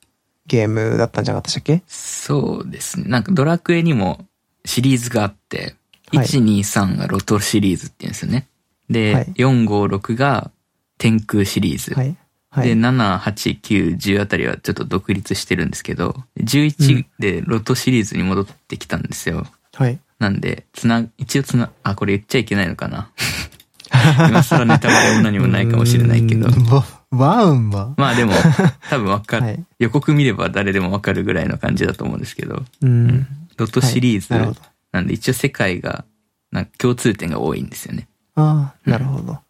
ゲームだったんじゃなかったでしたっけ？そうですね。なんかドラクエにもシリーズがあって、はい1、2、3がロトシリーズって言うんですよね。で、はい4、5、6が天空シリーズ。はい。はで、い。7、8、9、10あたりはちょっと独立してるんですけど、11でロトシリーズに戻ってきたんですよ。はい。なんで、つな、一応つな、あ、これ言っちゃいけないのかな。<laughs> 今更ネタバレも何もないかもしれないけど <laughs> ワンは？まあでも、多分わかる、はい予告見れば誰でもわかるぐらいの感じだと思うんですけど、うん。ロトシリーズ、はいな。なんで一応世界が、なんか共通点が多いんですよね。ああ、なるほど。っ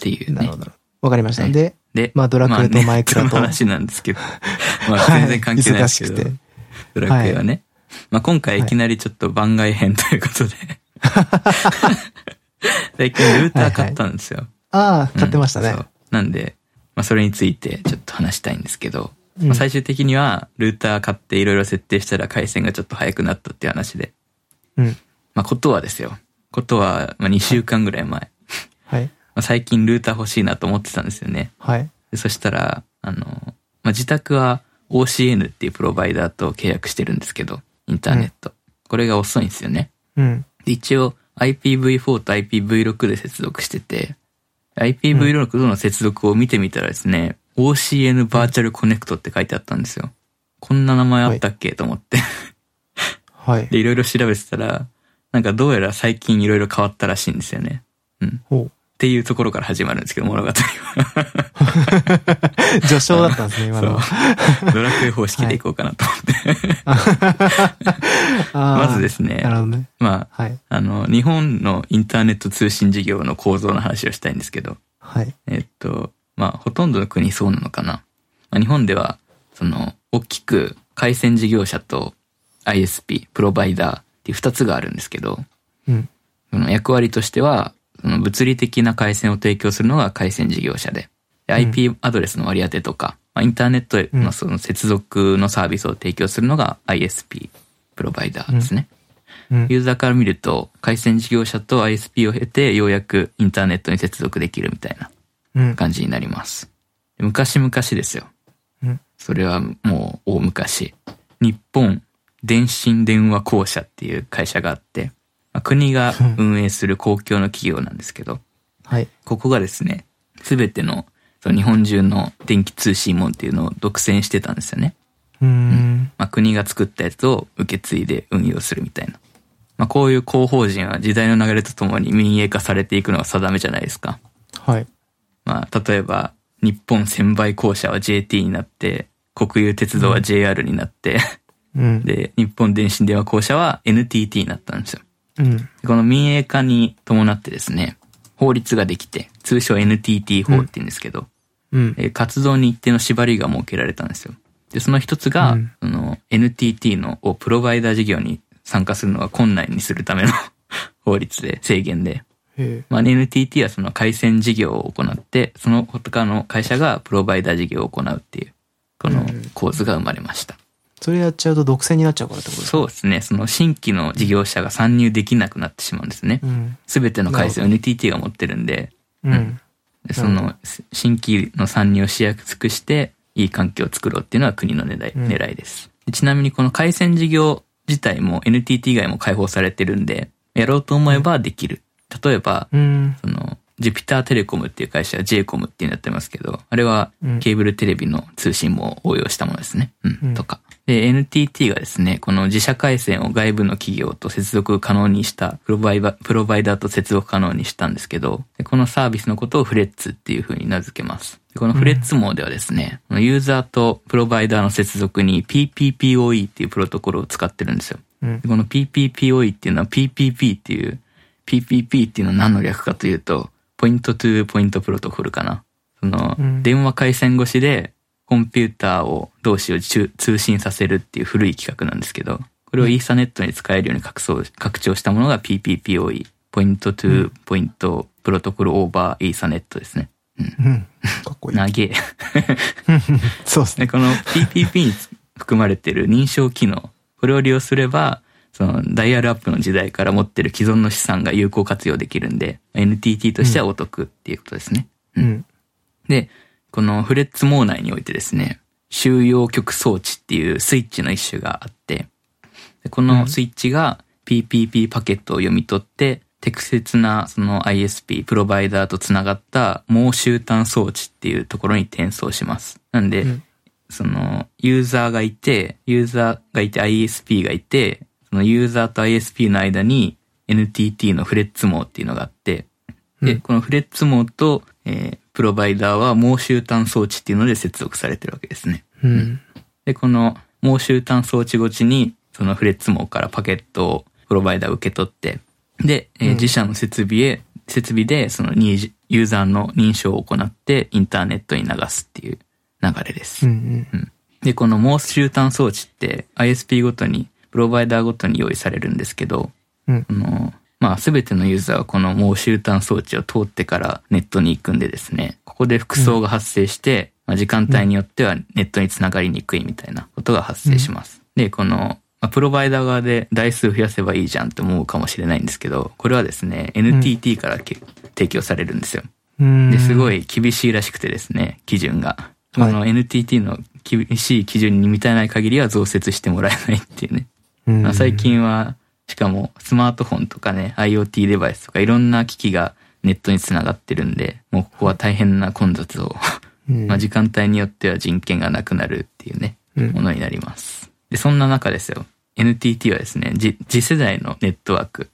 ていうねなるほ。ど。わかりました。はいで、で、まあドラクエとマイクラとその話なんですけど、<laughs> まあ全然関係ないですけど、はい忙しくてドラクエはね。まあ今回いきなりちょっと番外編ということで、<laughs> 最近ルーター買ったんですよ。ああ、買ってましたねなんで、まあそれについてちょっと話したいんですけど、うんまあ最終的にはルーター買っていろいろ設定したら回線がちょっと速くなったっていう話で、うん。まあことはですよ。ことは、まあ2週間ぐらい前。はい。まあ、最近ルーター欲しいなと思ってたんですよね。はい。でそしたら、あの、まあ、自宅は OCN っていうプロバイダーと契約してるんですけど、インターネット。これが遅いんですよね。うん。で一応 IPv4 と IPv6 で接続してて、IPv6 との接続を見てみたらですね、OCN バーチャルコネクトって書いてあったんですよ。こんな名前あったっけ、と思って。はい。で、いろいろ調べてたら、なんかどうやら最近いろいろ変わったらしいんですよね。うん。ほっていうところから始まるんですけど、物語は。う。<laughs> 序章だったんですね、今の。ドラクエ方式でいこうかなと思って。<laughs> あーまずですねなるほどね。まあ、はい。あの、日本のインターネット通信事業の構造の話をしたいんですけど、はい。えっと、まあ、ほとんどの国そうなのかな。まあ、日本では、その、大きく回線事業者と ISP、プロバイダーっていう二つがあるんですけど、うん。その役割としては、その物理的な回線を提供するのが回線事業者で、で IP アドレスの割り当てとか、まあ、インターネットへのその接続のサービスを提供するのが ISP プロバイダーですね。うん。ユーザーから見ると、回線事業者と ISP を経て、ようやくインターネットに接続できるみたいなうん。感じになります。昔々ですよ。うんそれはもう大昔。日本電信電話公社っていう会社があって、まあ国が運営する公共の企業なんですけど、はい。ここがですね、すべてのその日本中の電気通信網っていうのを独占してたんですよね。うーん。まあ、国が作ったやつを受け継いで運用するみたいな。まあ、こういう広報人は時代の流れとともに民営化されていくのが定めじゃないですか。はい。まあ、例えば、日本専売公社は JT になって、国有鉄道は JR になって、うん。で、日本電信電話公社は NTT になったんですよ。うん。この民営化に伴ってですね、法律ができて、通称 NTT 法って言うんですけど、うん。えー活動に一定の縛りが設けられたんですよ。で、その一つが、うんその NTT のをプロバイダー事業に参加するのが困難にするための <laughs> 法律で、制限で。へまあ、NTT はその回線事業を行って、その他の会社がプロバイダー事業を行うっていう、この構図が生まれました。それやっちゃうと独占になっちゃうからってことですか？そうですね。その新規の事業者が参入できなくなってしまうんですねう。ん。すべての回線を NTT が持ってるんで、うん。でその新規の参入をしやすくして、いい環境を作ろうっていうのは国の狙い,、うん狙いです。でちなみにこの回線事業自体も NTT 以外も開放されてるんで、やろうと思えばできる。例えば、うん。その、ジュピターテレコムっていう会社は j コムっていうのやってますけど、あれはうんケーブルテレビの通信も応用したものですね。うん、うんとか。で、NTT がですね、この自社回線を外部の企業と接続可能にした、プロバイバプロバイダーと接続可能にしたんですけど、でこのサービスのことをフレッツっていう風に名付けます。でこのフレッツ網ではですね、このユーザーとプロバイダーの接続に PPPoE っていうプロトコルを使ってるんですよ。うんでこの PPPoE っていうのは PPP っていう、PPP っていうのは何の略かというと、ポイントトゥーポイントプロトコルかな。その、うん電話回線越しでコンピューターを同士を中通信させるっていう古い企画なんですけど、これをイーサネットに使えるように拡張拡張したものが PPPoE、ポイントトゥーポイントプロトコルオーバーイーサネットですね。うん。かっこいい。長え。<laughs> そうですね。で、この PPP に含まれている認証機能、これを利用すれば、そのダイヤルアップの時代から持ってる既存の資産が有効活用できるんで、NTT としてはお得っていうことですね。うん。で、このフレッツ網内においてですね、収容局装置っていうスイッチの一種があって、でこのスイッチが PPP パケットを読み取って、適切なその ISP、プロバイダーとつながった網集端装置っていうところに転送します。なんで、うん。そのユーザーがいて、ユーザーがいて ISP がいて、そのユーザーと ISP の間に NTT のフレッツ網っていうのがあって、で、うん。このフレッツ網と、えープロバイダーは網集端装置っていうので接続されてるわけですね。うん。で、この網集端装置ごちに、そのフレッツ網からパケットをプロバイダーが受け取って、で、えーうん自社の設備へ、設備でそのユーザーの認証を行ってインターネットに流すっていう流れです。うん。で、この網集端装置って ISP ごとに、プロバイダーごとに用意されるんですけど、うん。あの、まあ、すべてのユーザーはこの網集端装置を通ってからネットに行くんでですね、ここで複層が発生して、まあ、時間帯によってはネットにつながりにくいみたいなことが発生します。で、この、まあ、プロバイダー側で台数増やせばいいじゃんって思うかもしれないんですけど、これはですね、NTT からけ、提供されるんですよ。うん。で、すごい。い厳しいらしくてですね、基準が。この NTT の厳しい基準に満たない限りは増設してもらえないっていうね。うんまあ最。近は、しかもスマートフォンとかね、IoT デバイスとかいろんな機器がネットにつながってるんで、もうここは大変な混雑を、うんまあ時間帯によっては人権がなくなるっていうね、うんものになります。で、そんな中ですよ、NTT はですね、じ次世代のネットワーク、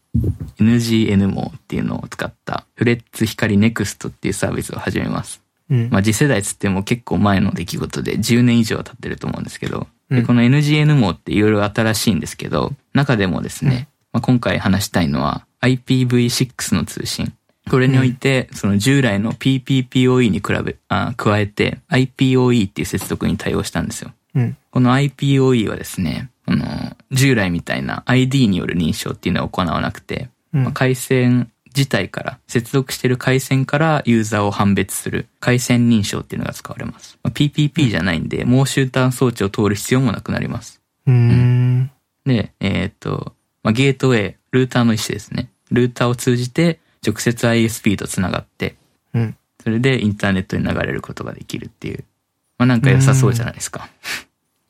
NGN 網っていうのを使ったフレッツ光ネクストっていうサービスを始めます。うん。まあ次世代つっても結構前の出来事で10年以上経ってると思うんですけど、うんでこの NGN 網っていろいろ新しいんですけど、中でもですね、まあ、今回話したいのは IPv6 の通信。これにおいて、その従来の PPPoE に比べ、あ加えて IPoE っていう接続に対応したんですよ。うん。この IPoE はですね、あの、従来みたいな ID による認証っていうのは行わなくて、うんまあ回線自体から、接続している回線からユーザーを判別する回線認証っていうのが使われます。まあ PPP じゃないんで、もう集端装置を通る必要もなくなります。うーん。で、えーっと、まあ、ゲートウェイ、ルーターの一種ですね。ルーターを通じて直接 ISP とつながって、うん。それでインターネットに流れることができるっていう。まあなんか良さそうじゃないですか。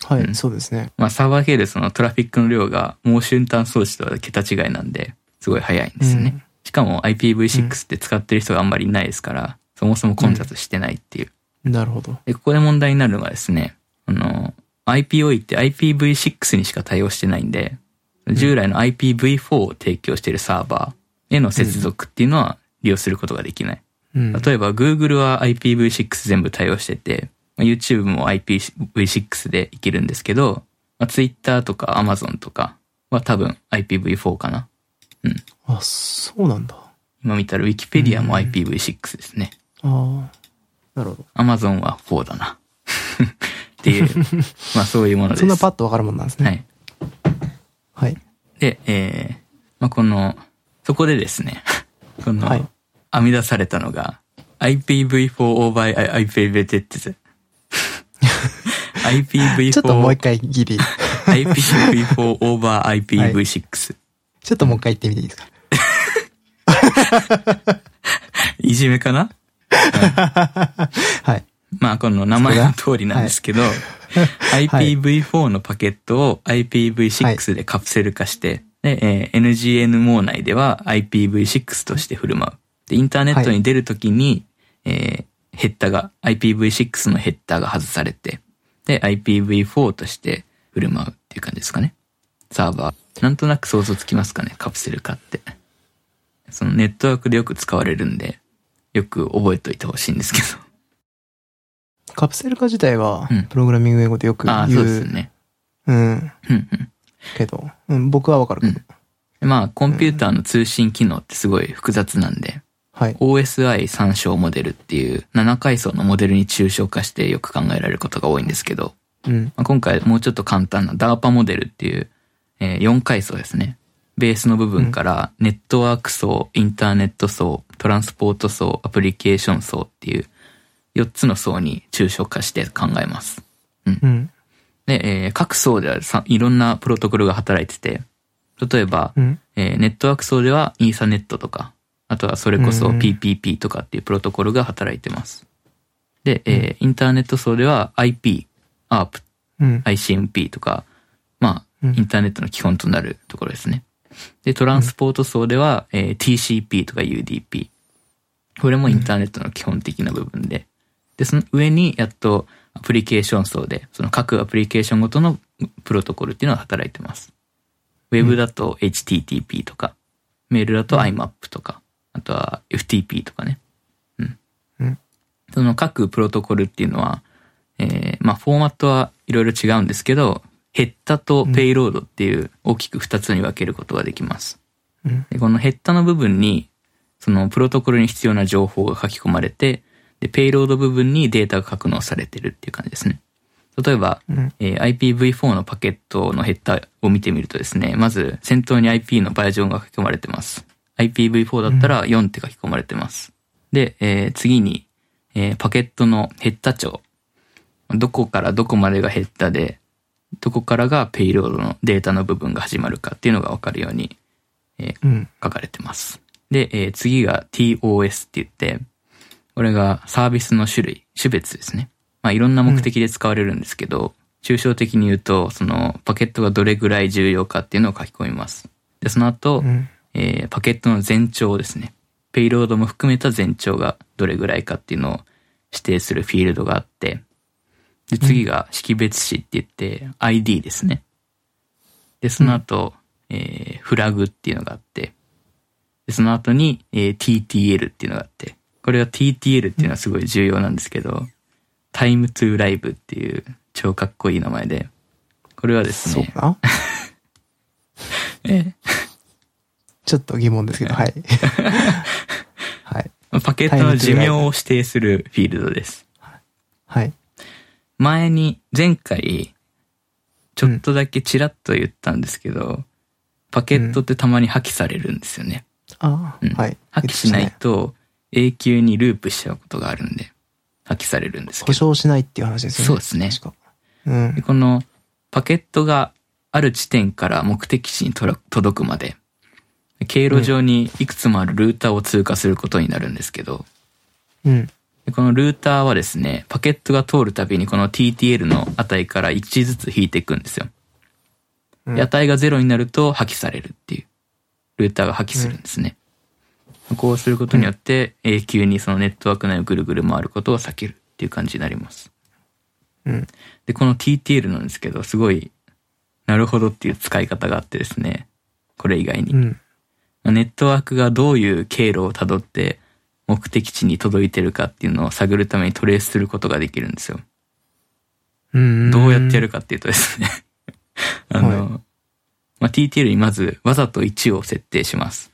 はい、うんそうですね。まあサーバー系でそのトラフィックの量がもう瞬間装置とは桁違いなんで、すごい速いんですよね。しかも IPv6 って使ってる人があんまりいないですから、そもそも混雑してないっていう。なるほど。で、ここで問題になるのがですね、あの、IPOE って IPv6 にしか対応してないんで、従来の IPv4 を提供しているサーバーへの接続っていうのは利用することができない。うん。例えば Google は IPv6 全部対応してて、まあ YouTube も IPv6 でいけるんですけど、まあ、Twitter とか Amazon とかは多分 IPv4 かな。あ、そうなんだ。今見たら Wikipedia もうん IPv6 ですね。ああ。なるほ Amazon は4だな。<laughs> っていう、<laughs> まあそういうものど。です。そんなパッとわかるもんなんですね。はい。はい。で、えー、まあこの、そこでですね、<laughs> この、はい編み出されたのが、IPv4 over IPv6。IPv4 ちょっともう一回ギリ。IPv4 over IPv6。ちょっともう一回言ってみていいですか？いじめかな？はい。まあこの名前の通りなんですけど、IPv4 のパケットを IPv6 でカプセル化して、で、えー NGN 網内では IPv6 として振る舞う。で、インターネットに出るときに、えーヘッダが、IPv6 のヘッダーが外されて、で、IPv4 として振る舞うっていう感じですかね。サーバー。なんとなく想像つきますかね、カプセル化って。そのネットワークでよく使われるんで、よく覚えておいてほしいんですけど。カプセル化自体はうん、プログラミング英語でよく言う。ああ、そうですね。うん。うんうん。けど、うん、僕はわかるけど。でまあ、コンピューターの通信機能ってすごい複雑なんで、はい。OSI 参照モデルっていう7階層のモデルに抽象化してよく考えられることが多いんですけど、うん。まあ、今回もうちょっと簡単な DARPA モデルっていう、え4階層ですね。ベースの部分からネットワーク層、インターネット層、トランスポート層、アプリケーション層っていう4つの層に抽象化して考えます。うん。で、えー各層ではさいろんなプロトコルが働いてて、例えば、うん。えーネットワーク層ではイーサネットとか、あとはそれこそうん PPP とかっていうプロトコルが働いてます。で、えーインターネット層では IP、ARP、うん。ICMP とか、インターネットの基本となるところですね。で、トランスポート層では、えー TCP とか UDP。これもインターネットの基本的な部分で。で、その上にやっとアプリケーション層で、その各アプリケーションごとのプロトコルっていうのが働いてます。Web だと HTTP とか、メールだと IMAP とか、あとは FTP とかね。うん。うんその各プロトコルっていうのは、えーまあフォーマットはいろいろ違うんですけど、ヘッダとペイロードっていう大きく二つに分けることができます。このヘッダの部分に、そのプロトコルに必要な情報が書き込まれて、で、ペイロード部分にデータが格納されてるっていう感じですね。例えば、うん。えー IPv4 のパケットのヘッダーを見てみるとですね、まず先頭に IP のバージョンが書き込まれてます。IPv4 だったら4って書き込まれてます。で、えー次に、えーパケットのヘッダ帳。どこからどこまでがヘッダで、どこからがペイロードのデータの部分が始まるかっていうのがわかるようにうん。書かれてます。で、えー次が TOS って言って、これがサービスの種類、種別ですね。まあいろんな目的で使われるんですけど、抽象的に言うと、そのパケットがどれぐらい重要かっていうのを書き込みます。で、その後、うん。えーパケットの全長ですね。ペイロードも含めた全長がどれぐらいかっていうのを指定するフィールドがあって、で、次が識別子って言って、ID ですね。で、その後、えーフラグっていうのがあって、で、その後に、えー TTL っていうのがあって、これが TTL っていうのはすごい重要なんですけど、Time to Live っていう超かっこいい名前で、これはですね、そうか？な <laughs> え <laughs> ちょっと疑問ですけど、はい。<laughs> はい。ーパケットの寿命を指定するフィールドです。はい。前に、前回、ちょっとだけチラッと言ったんですけど、パケットってたまに破棄されるんですよね。うんあはい。破棄しないと永久にループしちゃうことがあるんで、破棄されるんですけ故ど。障しないっていう話ですよね。そうですね確か。うんで。このパケットがある地点から目的地に届くまで、経路上にいくつもあるルーターを通過することになるんですけど、うん。でこのルーターはですね、パケットが通るたびにこの TTL の値から1ずつ引いていくんですよ。うんで値が0になると破棄されるっていう。ルーターが破棄するんですね。こうすることによって永久にそのネットワーク内をぐるぐる回ることを避けるっていう感じになります。うん。で、この TTL なんですけど、すごい、なるほどっていう使い方があってですね、これ以外に。うん。ネットワークがどういう経路をたどって目的地に届いてるかっていうのを探るためにトレースすることができるんですよ。うん。どうやってやるかっていうとですね、<laughs> あの、はいまあ、TTL にまずわざと1を設定します。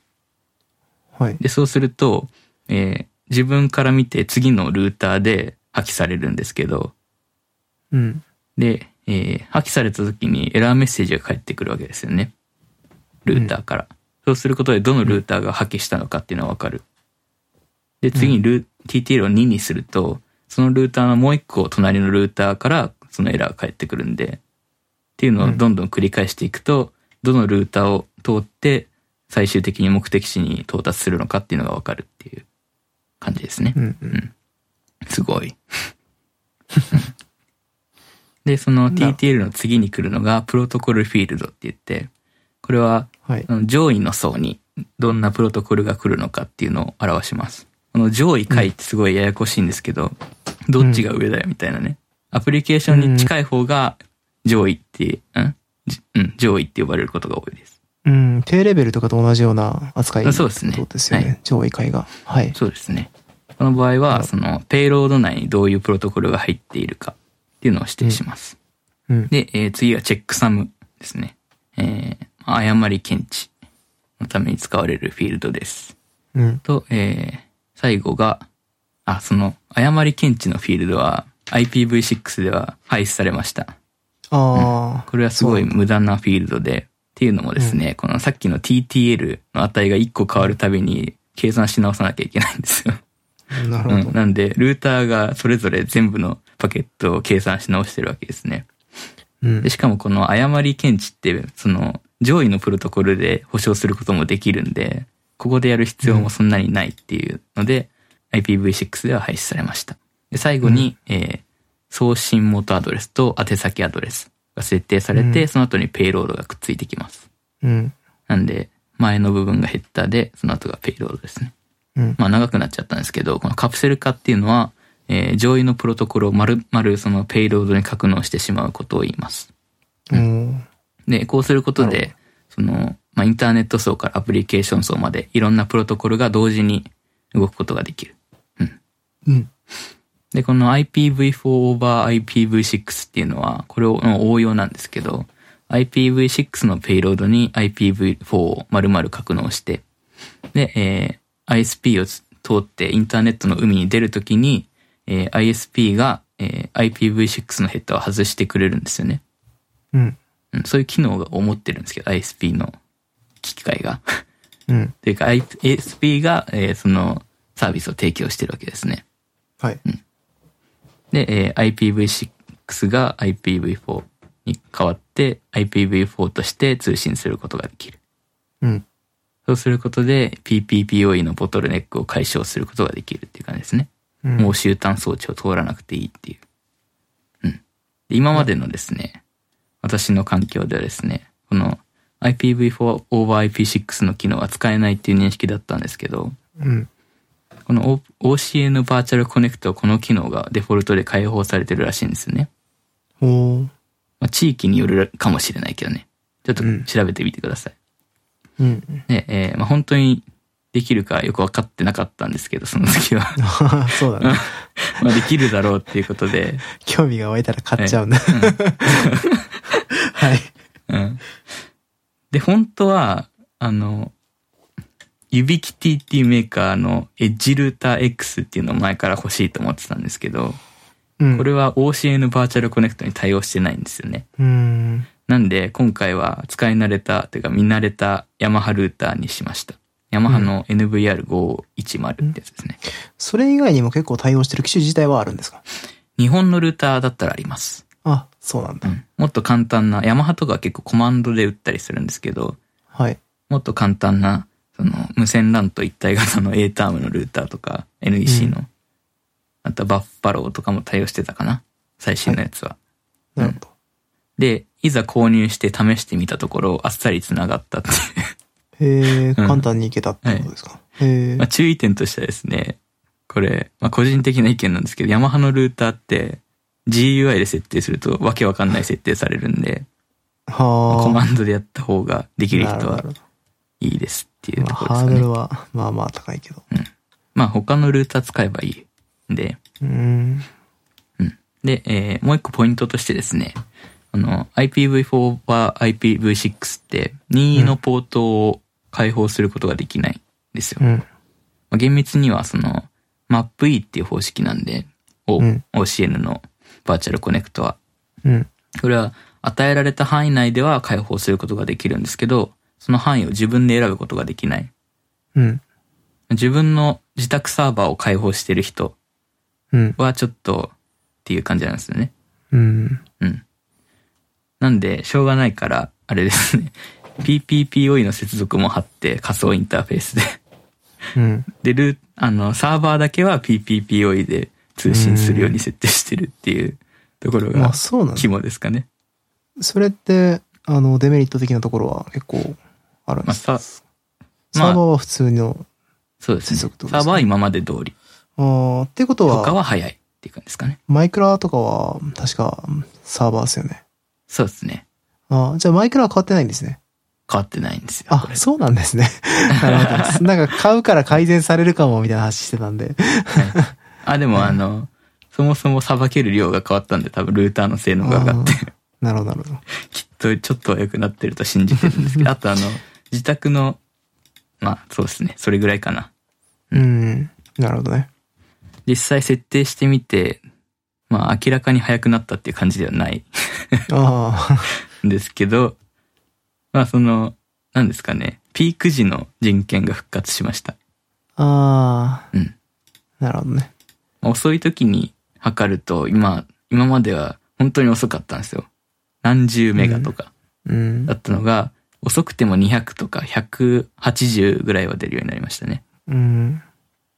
はい。で、そうすると、えー自分から見て次のルーターで破棄されるんですけど、うん。で、えー破棄された時にエラーメッセージが返ってくるわけですよね。ルーターから。そうすることでどのルーターが破棄したのかっていうのがわかる。で、次にルー、TTL を2にすると、そのルーターのもう一個隣のルーターからそのエラーが返ってくるんで、っていうのをどんどん繰り返していくと、どのルーターを通って最終的に目的地に到達するのかっていうのがわかるっていう感じですね。うん。うん。すごい。<laughs> で、その TTL の次に来るのがプロトコルフィールドって言って、これは上位の層にどんなプロトコルが来るのかっていうのを表します。この上位下位ってすごいややこしいんですけど、どっちが上だよみたいなね。アプリケーションに近い方が上位って、うん？じうん、上位って呼ばれることが多いです。うん。低レベルとかと同じような扱いそうですねそうですよはね。上位階が。はい。そうですね。この場合は、その、ペイロード内にどういうプロトコルが入っているかっていうのを指定します。うん。で、えー次はチェックサムですね。えー誤り検知のために使われるフィールドです。うん。と、えー最後が、あ、その、誤り検知のフィールドは IPv6 では廃止されました。ああ。これはすごい無駄なフィールドで、っていうのもですね、このさっきの TTL の値が1個変わるたびに計算し直さなきゃいけないんですよ。なるほどうん。。なんで、ルーターがそれぞれ全部のパケットを計算し直してるわけですね。うんで、。しかもこの誤り検知って、その、上位のプロトコルで保証することもできるんで、ここでやる必要もそんなにないっていうので、IPv6 では廃止されました。で、最後に、えー送信元アドレスと宛先アドレスが設定されて、うんその後にペイロードがくっついてきます。うん。なんで、前の部分がヘッダーで、その後がペイロードですね。うん。まあ長くなっちゃったんですけど、このカプセル化っていうのは、えー上位のプロトコルを丸々そのペイロードに格納してしまうことを言います。うん。で、こうすることで、その、まあ、インターネット層からアプリケーション層までいろんなプロトコルが同時に動くことができる。うん。で、この IPv4 over IPv6 っていうのは、これの応用なんですけど、IPv6 のペイロードに IPv4 を丸々格納して、で、えー ISP を通ってインターネットの海に出るときに、えー ISP が、えー IPv6 のヘッダーを外してくれるんですよね。うん。うん、そういう機能が思ってるんですけど、ISP の機械が。うん。というか、ISP が、えーそのサービスを提供してるわけですね。はい。で、えー IPv6 が IPv4 に変わって、IPv4 として通信することができる。うん。そうすることで、PPPoE のボトルネックを解消することができるっていう感じですね。うんもう終端装置を通らなくていいっていう。うん。で今までのですね、私の環境ではですね、この IPv4 over IP6 の機能は使えないっていう認識だったんですけど、うん。この OCN バーチャルコネクトはこの機能がデフォルトで開放されてるらしいんですよね。おー。まあ、地域によるかもしれないけどね。ちょっとうん調べてみてください。うん。で、えーまあ、本当にできるかよく分かってなかったんですけど、その時は。<laughs> そうだね。まあできるだろうっていうことで、<laughs> 興味が湧いたら買っちゃうんだ。<laughs> はい。うん。で、本当は、あの、ユビキティっていうメーカーのエッジルーター X っていうのを前から欲しいと思ってたんですけど、うん。これは OCN バーチャルコネクトに対応してないんですよね。うん。なんで、今回は使い慣れた、というか見慣れたヤマハルーターにしました。ヤマハの NVR510 ってやつですね。それ以外にも結構対応してる機種自体はあるんですか？日本のルーターだったらあります。あ、そうなんだ。うん。もっと簡単な、ヤマハとかは結構コマンドで打ったりするんですけど、はい。もっと簡単な、その、無線 LAN と一体型の A タームのルーターとか、NEC の、うあとバッファローとかも対応してたかな最新のやつは。なるほど。で、いざ購入して試してみたところ、あっさり繋がったっていう。へえ、簡単にいけたってことですか？へえまあ、。注意点としてはですね、これ、まあ、個人的な意見なんですけど、ヤマハのルーターって、GUI で設定するとわけわかんない設定されるんで、はあ。コマンドでやった方ができる人はいいですっていうまあ、ところですかね。ハードルは、まあまあ高いけど。まあ他のルーター使えばいいんで、うーん。うん。で、えーもう一個ポイントとしてですね、あの、IPv4 は IPv6 って任意のポートを開放することができないんですよ。うん。まあ厳密にはその MAPE っていう方式なんで、O うん OCN のバーチャルコネクトは。うん。これは与えられた範囲内では開放することができるんですけど、その範囲を自分で選ぶことができない。うん。自分の自宅サーバーを開放してる人うん。はちょっとっていう感じなんですよね。うん。うん。なんで、しょうがないから、あれですね。<laughs> PPPoE の接続も貼って仮想インターフェースで。うん。で、ルー、あの、サーバーだけは PPPoE で通信するように設定してるっていうところがまあ、そうなんだ。肝ですかね。それって、あの、デメリット的なところは結構あるんですか、まあ、さ、サーバーは普通の、そうですね。サーバーは今まで通り。ああ、っていうこと他は、は早いっていう感じですかね。マイクラとかは、確か、サーバーですよね。そうですね。ああ、じゃあマイクラは変わってないんですね。変わってないんですよ。あそうなんですね。<laughs> なるほど。なんか買うから改善されるかもみたいな話してたんで。あ、でもあの、そもそもさばける量が変わったんで多分ルーターの性能が上がって、なるほど、なるほど。<laughs> きっとちょっとは良くなってると信じてるんですけど、あとあの、自宅の、まあそうですね、それぐらいかな。うん。なるほどね。実際設定してみて、まあ明らかに速くなったっていう感じではないああ。ん <laughs> ですけど、まあその、なんですかね、ピーク時の人権が復活しました。ああ。うん。なるほどね。まあ遅い時に測ると、今、今までは本当に遅かったんですよ。何十メガとかうんだ。ったのが、遅くても200とか180ぐらいは出るようになりましたね。うん。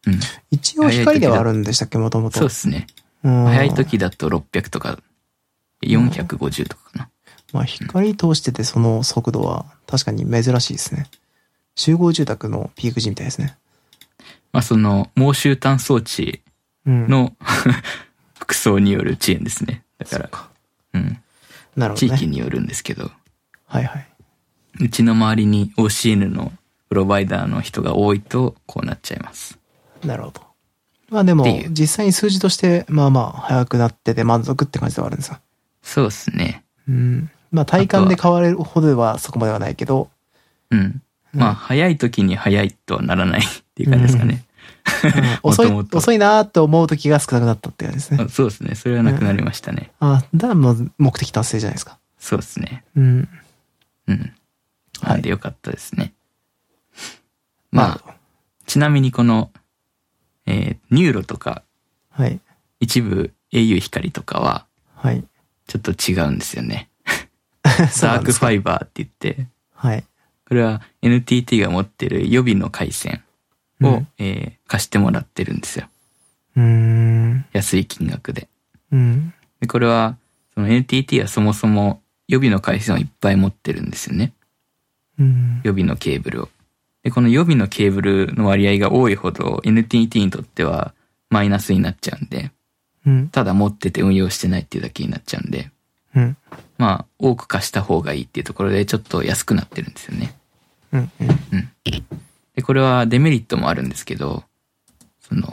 うん。一応光ではあるんでしたっけ、もともと。そうですね。うん早い時だと600とか、450とかかな。まあ、光通しててその速度は確かに珍しいですね。集合住宅のピーク時みたいですね。まあその、毛集端装置うん。の <laughs> 服装による遅延ですね。だから、かうん。なるほどね。地域によるんですけど、はいはい。うちの周りに OCN のプロバイダーの人が多いと、こうなっちゃいます。なるほど。まあでも実際に数字として、まあまあ、速くなってて満足って感じではあるんですか？そうですね。うん。まあ、体感で変われるほどではそこまではないけど、うん。まあ、早い時に早いとはならないっていう感じですかね。うん <laughs> 遅い遅いなーって思う時が少なくなったって感じですね。あそうですね。それはなくなりましたね。あ、だからもう目的達成じゃないですか。そうですね。うん。うん。はいなんでよかったですね。ままあ、ちなみにこの、えーニューロとか、あ、はい。一部 au 光とかは、はい。ちょっと違うんですよね。<laughs> そうなダークファイバーって言って、はい。これは NTT が持ってる予備の回線を、うんえー貸してもらってるんですよ。うーん。安い金額で。うん。で、これは、その NTT はそもそも予備の回線をいっぱい持ってるんですよね。うん。予備のケーブルを。で、この予備のケーブルの割合が多いほど NTT にとってはマイナスになっちゃうんで、うん。ただ持ってて運用してないっていうだけになっちゃうんで、うん。まあ、多く貸した方がいいっていうところでちょっと安くなってるんですよね。うん。うん。で、これはデメリットもあるんですけど、その、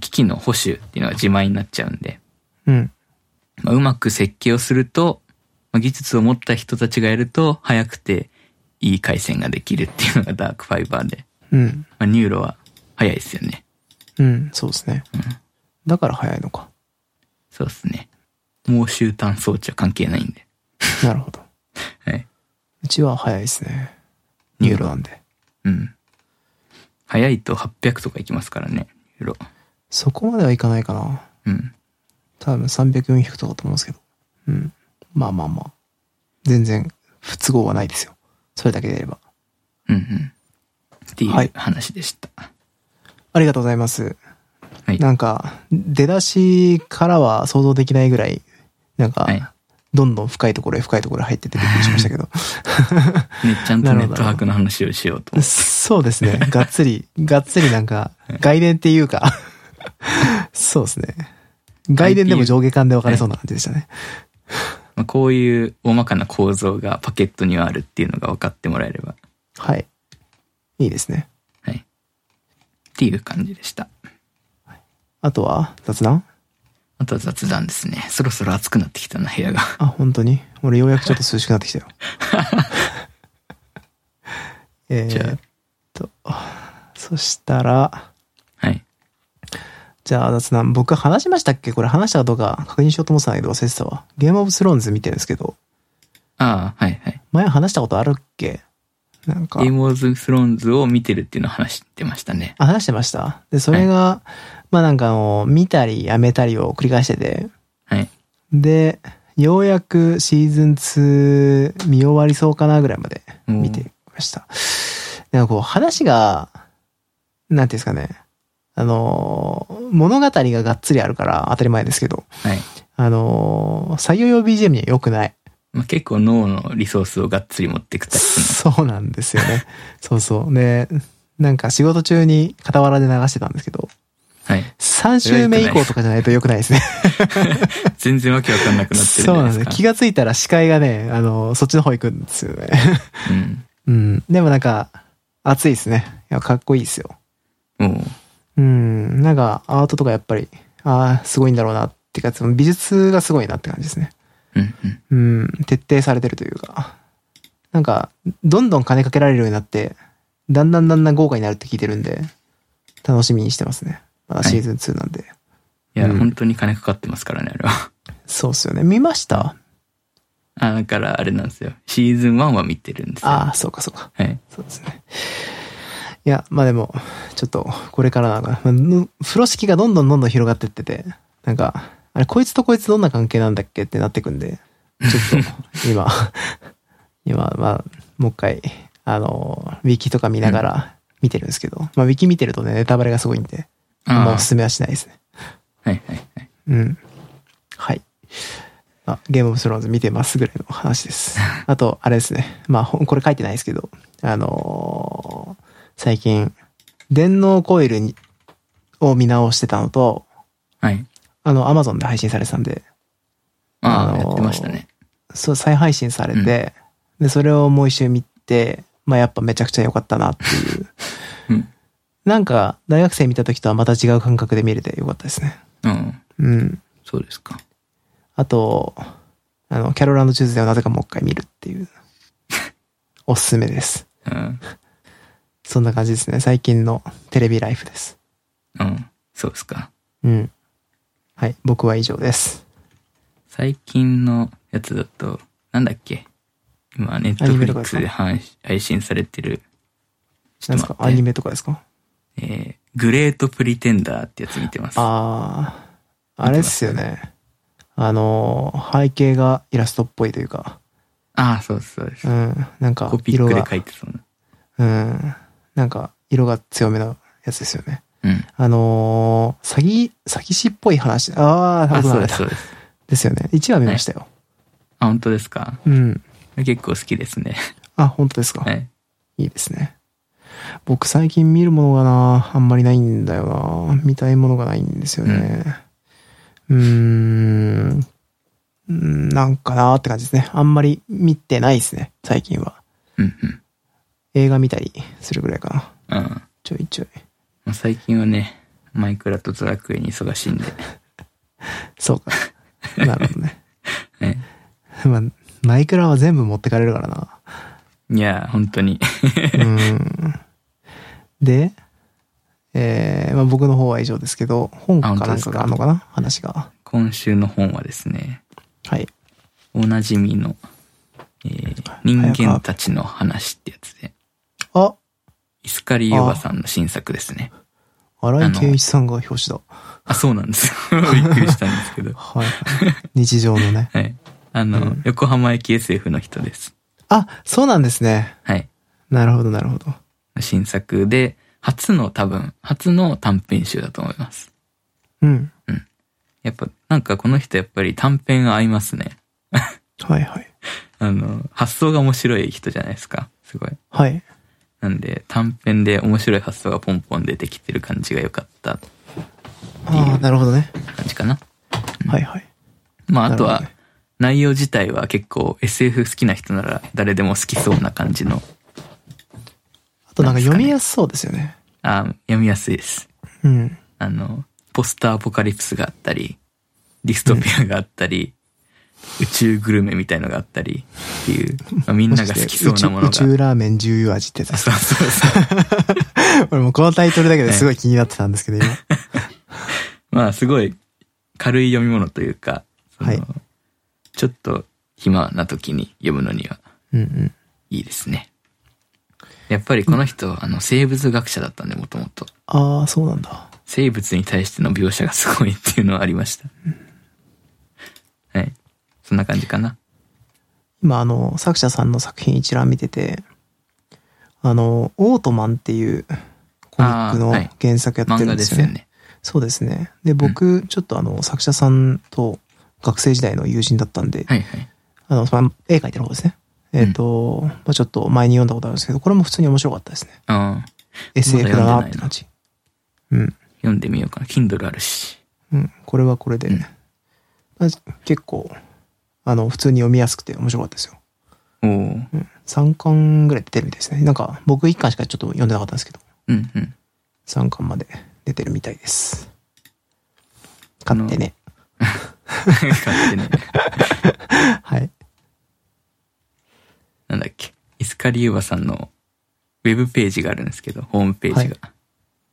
機器の保守っていうのが自前になっちゃうんで、うん。まあ、うまく設計をすると、まあ、技術を持った人たちがやると、早くていい回線ができるっていうのがダークファイバーで、うん。まあ、ニューロは早いですよね。うん。そうですね。だから早いのか。そうですね。終端装置は関係ないんで。<laughs> なるほど。はい。うちは早いですね。ニューロなんで。うん。早いと800とかいきますからね。いや、そこまではいかないかな。うん。多分300、400とかだと思うんですけど。うん。まあまあまあ。全然不都合はないですよ。それだけであれば。うんうん。っていはいう話でした。ありがとうございます。はい。なんか、出だしからは想像できないぐらい、なんか、はいどんどん深いところへ深いところへ入ってってびっくりしましたけど。<laughs> ね、ちゃんとネットワークの話をしようと。そうですね。がっつり、<laughs> がっつりなんか、外伝っていうか、<laughs> そうですね。外伝でも上下間で分かれそうな感じでしたね。まあ、こういう大まかな構造がパケットにはあるっていうのが分かってもらえれば。はい。いいですね。はい。っていう感じでした。あとは、雑談？あとは雑談ですね。そろそろ暑くなってきたな、部屋が。あ、本当に？俺ようやくちょっと涼しくなってきたよ。<laughs> えじゃーっと、そしたら、はい。じゃあ雑談、僕話しましたっけ？これ話したかどうか確認しようと思ってたんだけど忘れてたわ。ゲームオブスローンズ見てるんですけど、ああ、はいはい。前話したことあるっけ？なんかゲ、ームオブスローンズを見てるっていうのを話してましたね。あ、話してました？で、それが、まあなんかあの、見たりやめたりを繰り返してて、はい。で、ようやくシーズン2見終わりそうかなぐらいまで見てきました。なんかこう話が、なんていうんですかね。あのー、物語ががっつりあるから当たり前ですけど、はい。あのー、作業用 BGM には良くない。まあ、結構脳のリソースをがっつり持っていくタイプそうなんですよね。そうそう。で、なんか仕事中に傍らで流してたんですけど、の。はい。3週目以降とかじゃないと良くないですね。<laughs> 全然わけわかんなくなってるじそうなんですす。ゃないでか。気がついたら視界がね、あの、そっちの方行くんですよね。うん。うん。でもなんか、熱いですね。いや、かっこいいですよ。おううん。なんか、アートとかやっぱり、ああ、すごいんだろうなっていうか、その美術がすごいなって感じですね。うんうん。うん。徹底されてるというか。なんか、どんどん金かけられるようになって、だんだんだんだん豪華になるって聞いてるんで、楽しみにしてますね。まだシーズン2なんで。いや、うん本当に金かかってますからね、あれは。そうっすよね。見ました？あ、だからあれなんですよ。シーズン1は見てるんですよ。ああ、そうかそうか。はい。そうですね。いや、まあでも、ちょっと、これからなんか、風呂敷がどんどんどんどん広がってってて、なんか、あれ、こいつとこいつどんな関係なんだっけってなってくんで、ちょっと、<laughs> 今、今、まあ、もう一回、あの、ウィキとか見ながら見てるんですけど、まあ、ウィキ見てるとね、ネタバレがすごいんで、あんまおすすめはしないですね。はいはいはい。うん。はい。あ、ゲームオブスローンズ見てますぐらいの話です。<laughs> あと、あれですね。まあ、これ書いてないですけど、あのー最近、電脳コイルにを見直してたのと、はい。あの、アマゾンで配信されてたんで、ああ、あのーやってましたね。そう、再配信されて、で、それをもう一周見て、まあ、やっぱめちゃくちゃ良かったなっていう。<laughs> うん。なんか、大学生見た時とはまた違う感覚で見れて良かったですね。うん。うん。そうですか。あと、あの、キャロランドチューズデーをなぜかもう一回見るっていう。<laughs> おすすめです。うん。そんな感じですね。最近のテレビライフです。うん。そうですか。うん。はい。僕は以上です。最近のやつだと、なんだっけ？今、ネットフリックスで配配信されてる、ちょ何っと待ってですか？アニメとかですか？えー、グレートプリテンダーってやつ見てます。あー、あれっすよね。あのー、背景がイラストっぽいというか、ああ、そうです、そうですう。ん。なんかコ、ピックで書いてそうな。うん。なんか、色が強めのやつですよね。うん。あのー、詐欺、詐欺師っぽい話。あー、あ、そうです、そうです。ですよね。1話見ましたよ。あ、本当ですか？うん。結構好きですね。あ、本当ですか？はい。いいですね。僕最近見るものがな、あんまりないんだよな。見たいものがないんですよね。うーん。うーんなんかなーって感じですね。あんまり見てないですね、最近は。うんうん。映画見たりするぐらいかな。うん。ちょいちょい。まあ、最近はね、マイクラとドラクエに忙しいんで。<laughs> そうか。なるほどね。ね <laughs> <laughs> まあ、マイクラは全部持ってかれるからな。いや、本当に。うーん。で、えー、まあ僕の方は以上ですけど、本かなんかがあるのかな？話が。今週の本はですね、はい。おなじみの、えー人間たちの話ってやつで、あ、イスカリヨバさんの新作ですね。荒井圭一さんが表紙だ。あ、そうなんですよ。<laughs> びっくりしたんですけど。はい、はい。日常のね。はい。あの、うん横浜駅 SF の人です。あ、そうなんですね。はい。なるほど、なるほど。新作で、初の多分、初の短編集だと思います。うん。やっぱ、なんかこの人やっぱり短編が合いますね。<laughs> はいはい。<laughs> あの、発想が面白い人じゃないですか。すごい。はい。なんで、短編で面白い発想がポンポン出てきてる感じが良かったああ、なるほどね。感じかな。はいはい。まあ、あとはね、内容自体は結構 SF 好きな人なら誰でも好きそうな感じの、あとなんか読みやすそうですよね。あ読みやすいです。うん。あの、ポスターアポカリプスがあったり、ディストピアがあったり、宇宙グルメみたいのがあったりっていう、まあ、みんなが好きそうなものが。宇宙ラーメン重油味ってやつですそうそうそう。<laughs> 俺もうこのタイトルだけですごい気になってたんですけど、今。<laughs> まあ、すごい軽い読み物というか、はいちょっと暇な時に読むのには。いいですね。やっぱりこの人、あの、生物学者だったんで、もともと。ああ、そうなんだ。生物に対しての描写がすごいっていうのはありました。はい。そんな感じかな。今、あの、作者さんの作品一覧見てて、あの、オートマンっていうコミックの原作やってるんですよね。ですよね。そうですね。で、僕、ちょっとあの、作者さんと学生時代の友人だったんで、はいはい。あの、まあ絵描いてる方ですね。えっ、と、まあちょっと前に読んだことあるんですけど、これも普通に面白かったですね。ああ、SF だなって感じ。うん。読んでみようかな。Kindle あるし。うん。これはこれで、うんまあ結構、あの、普通に読みやすくて面白かったですよ。おお。うん。3巻ぐらい出てるみたいですね。なんか、僕1巻しかちょっと読んでなかったんですけど、うんうん。3巻まで出てるみたいです。買ってね。<laughs> はい。なんだっけ？イスカリユーバさんのウェブページがあるんですけど、ホームページが。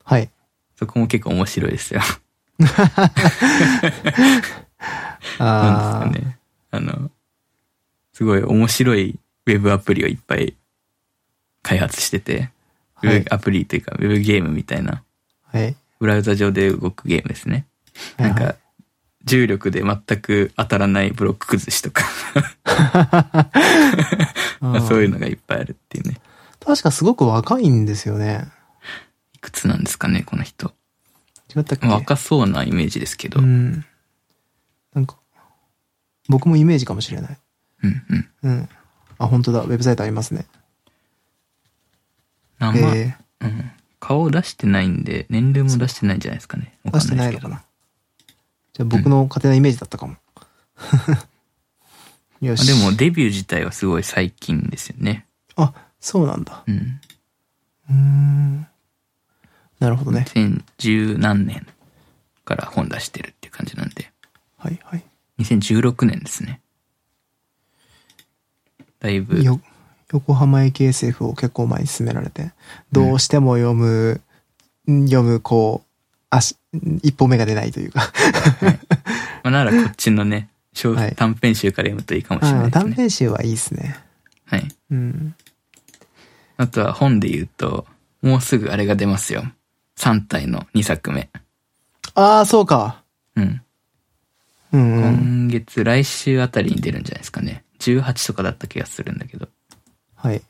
はい。そこも結構面白いですよ。<laughs> あなんですかね。あの、すごい面白いウェブアプリをいっぱい開発してて、ウはいェブアプリというか、ウェブゲームみたいな、はい。ブラウザ上で動くゲームですね。なんはいはか、重力で全く当たらないブロック崩しとか、そういうのがいっぱいあるっていうね。確かすごく若いんですよね。いくつなんですかね、この人。違ったっけ？若そうなイメージですけど。ううん、ん。なんか、僕もイメージかもしれない。うん、うん。うん。あ、本当だ。ウェブサイトありますね。名前、えうん。顔を出してないんで、年齢も出してないんじゃないですかね。出してないのかな？じゃあ僕の勝手なイメージだったかも。<laughs> よし。あでも、デビュー自体はすごい最近ですよね。あ、そうなんだ。うん。うーん。なるほどね。2010何年から本出してるっていう感じなんで。はいはい。2016年ですね。だいぶ、よ、横浜駅 SF を結構前に進められて、どうしても読む、読む、こう、足、一歩目が出ないというか。まあ、ならこっちのね、小はい短編集から読むといいかもしれないあですね。短編集はいいですね。はい。うん。あとは本で言うと、もうすぐあれが出ますよ。3体の2作目。ああ、そうか。うん。うんうん。今月、来週あたりに出るんじゃないですかね。18とかだった気がするんだけど。はい。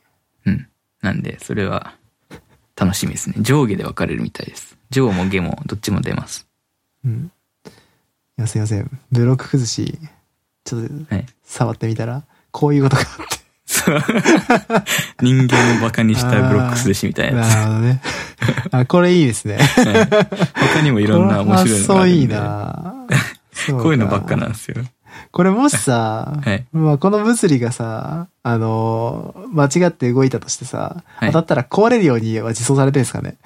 うん。なんで、それは、楽しみですね。上下で分かれるみたいです。上も下もどっちも出ます。うん。いや、すいません。ブロック崩し、ちょっとはい。触ってみたら、こういうことがあって。そう。人間をバカにしたブロックスしみたいなやつ。なるほどね。<laughs> あ、これいいですね。はい他にもいろんな面白いのがそういいあるんで。な <laughs> そこういうのばっかな。なんですよ。これもしさ、はいまあこの物理がさ、あのー間違って動いたとしてさ、はい当たったら壊れるようには実装されてるんですかね？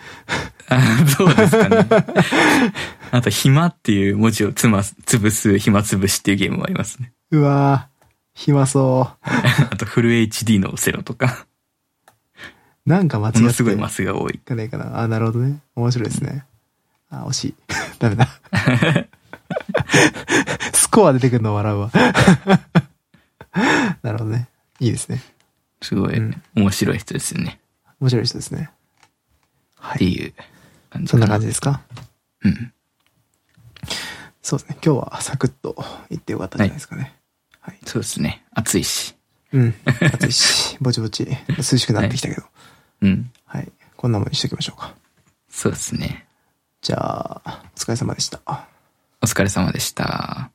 あそうですかね。<laughs> あと、暇っていう文字をつま、潰す暇潰しっていうゲームもありますね。うわぁ、暇そ <laughs> あと、フル HD のオセロとか、う。なんか間違ってものすごいマスが多い。かかな。あ、なるほどね。面白いですね。あ、惜しい。<laughs> ダメだ。<laughs> スコア出てくるの笑うわ。<laughs> なるほどね。いいですね。すごいうん面白い人ですよね。面白い人ですね。っていう感じそんな感じ。じですか？うん。そうですね。今日はサクッと言ってよかったんじゃないですかね。はい。そうですね。暑いし。うん。暑いし、<laughs> ぼちぼち涼しくなってきたけど。うん。はい。こんなもんにしときましょうか。そうですね。じゃあ、お疲れ様でした。お疲れ様でした。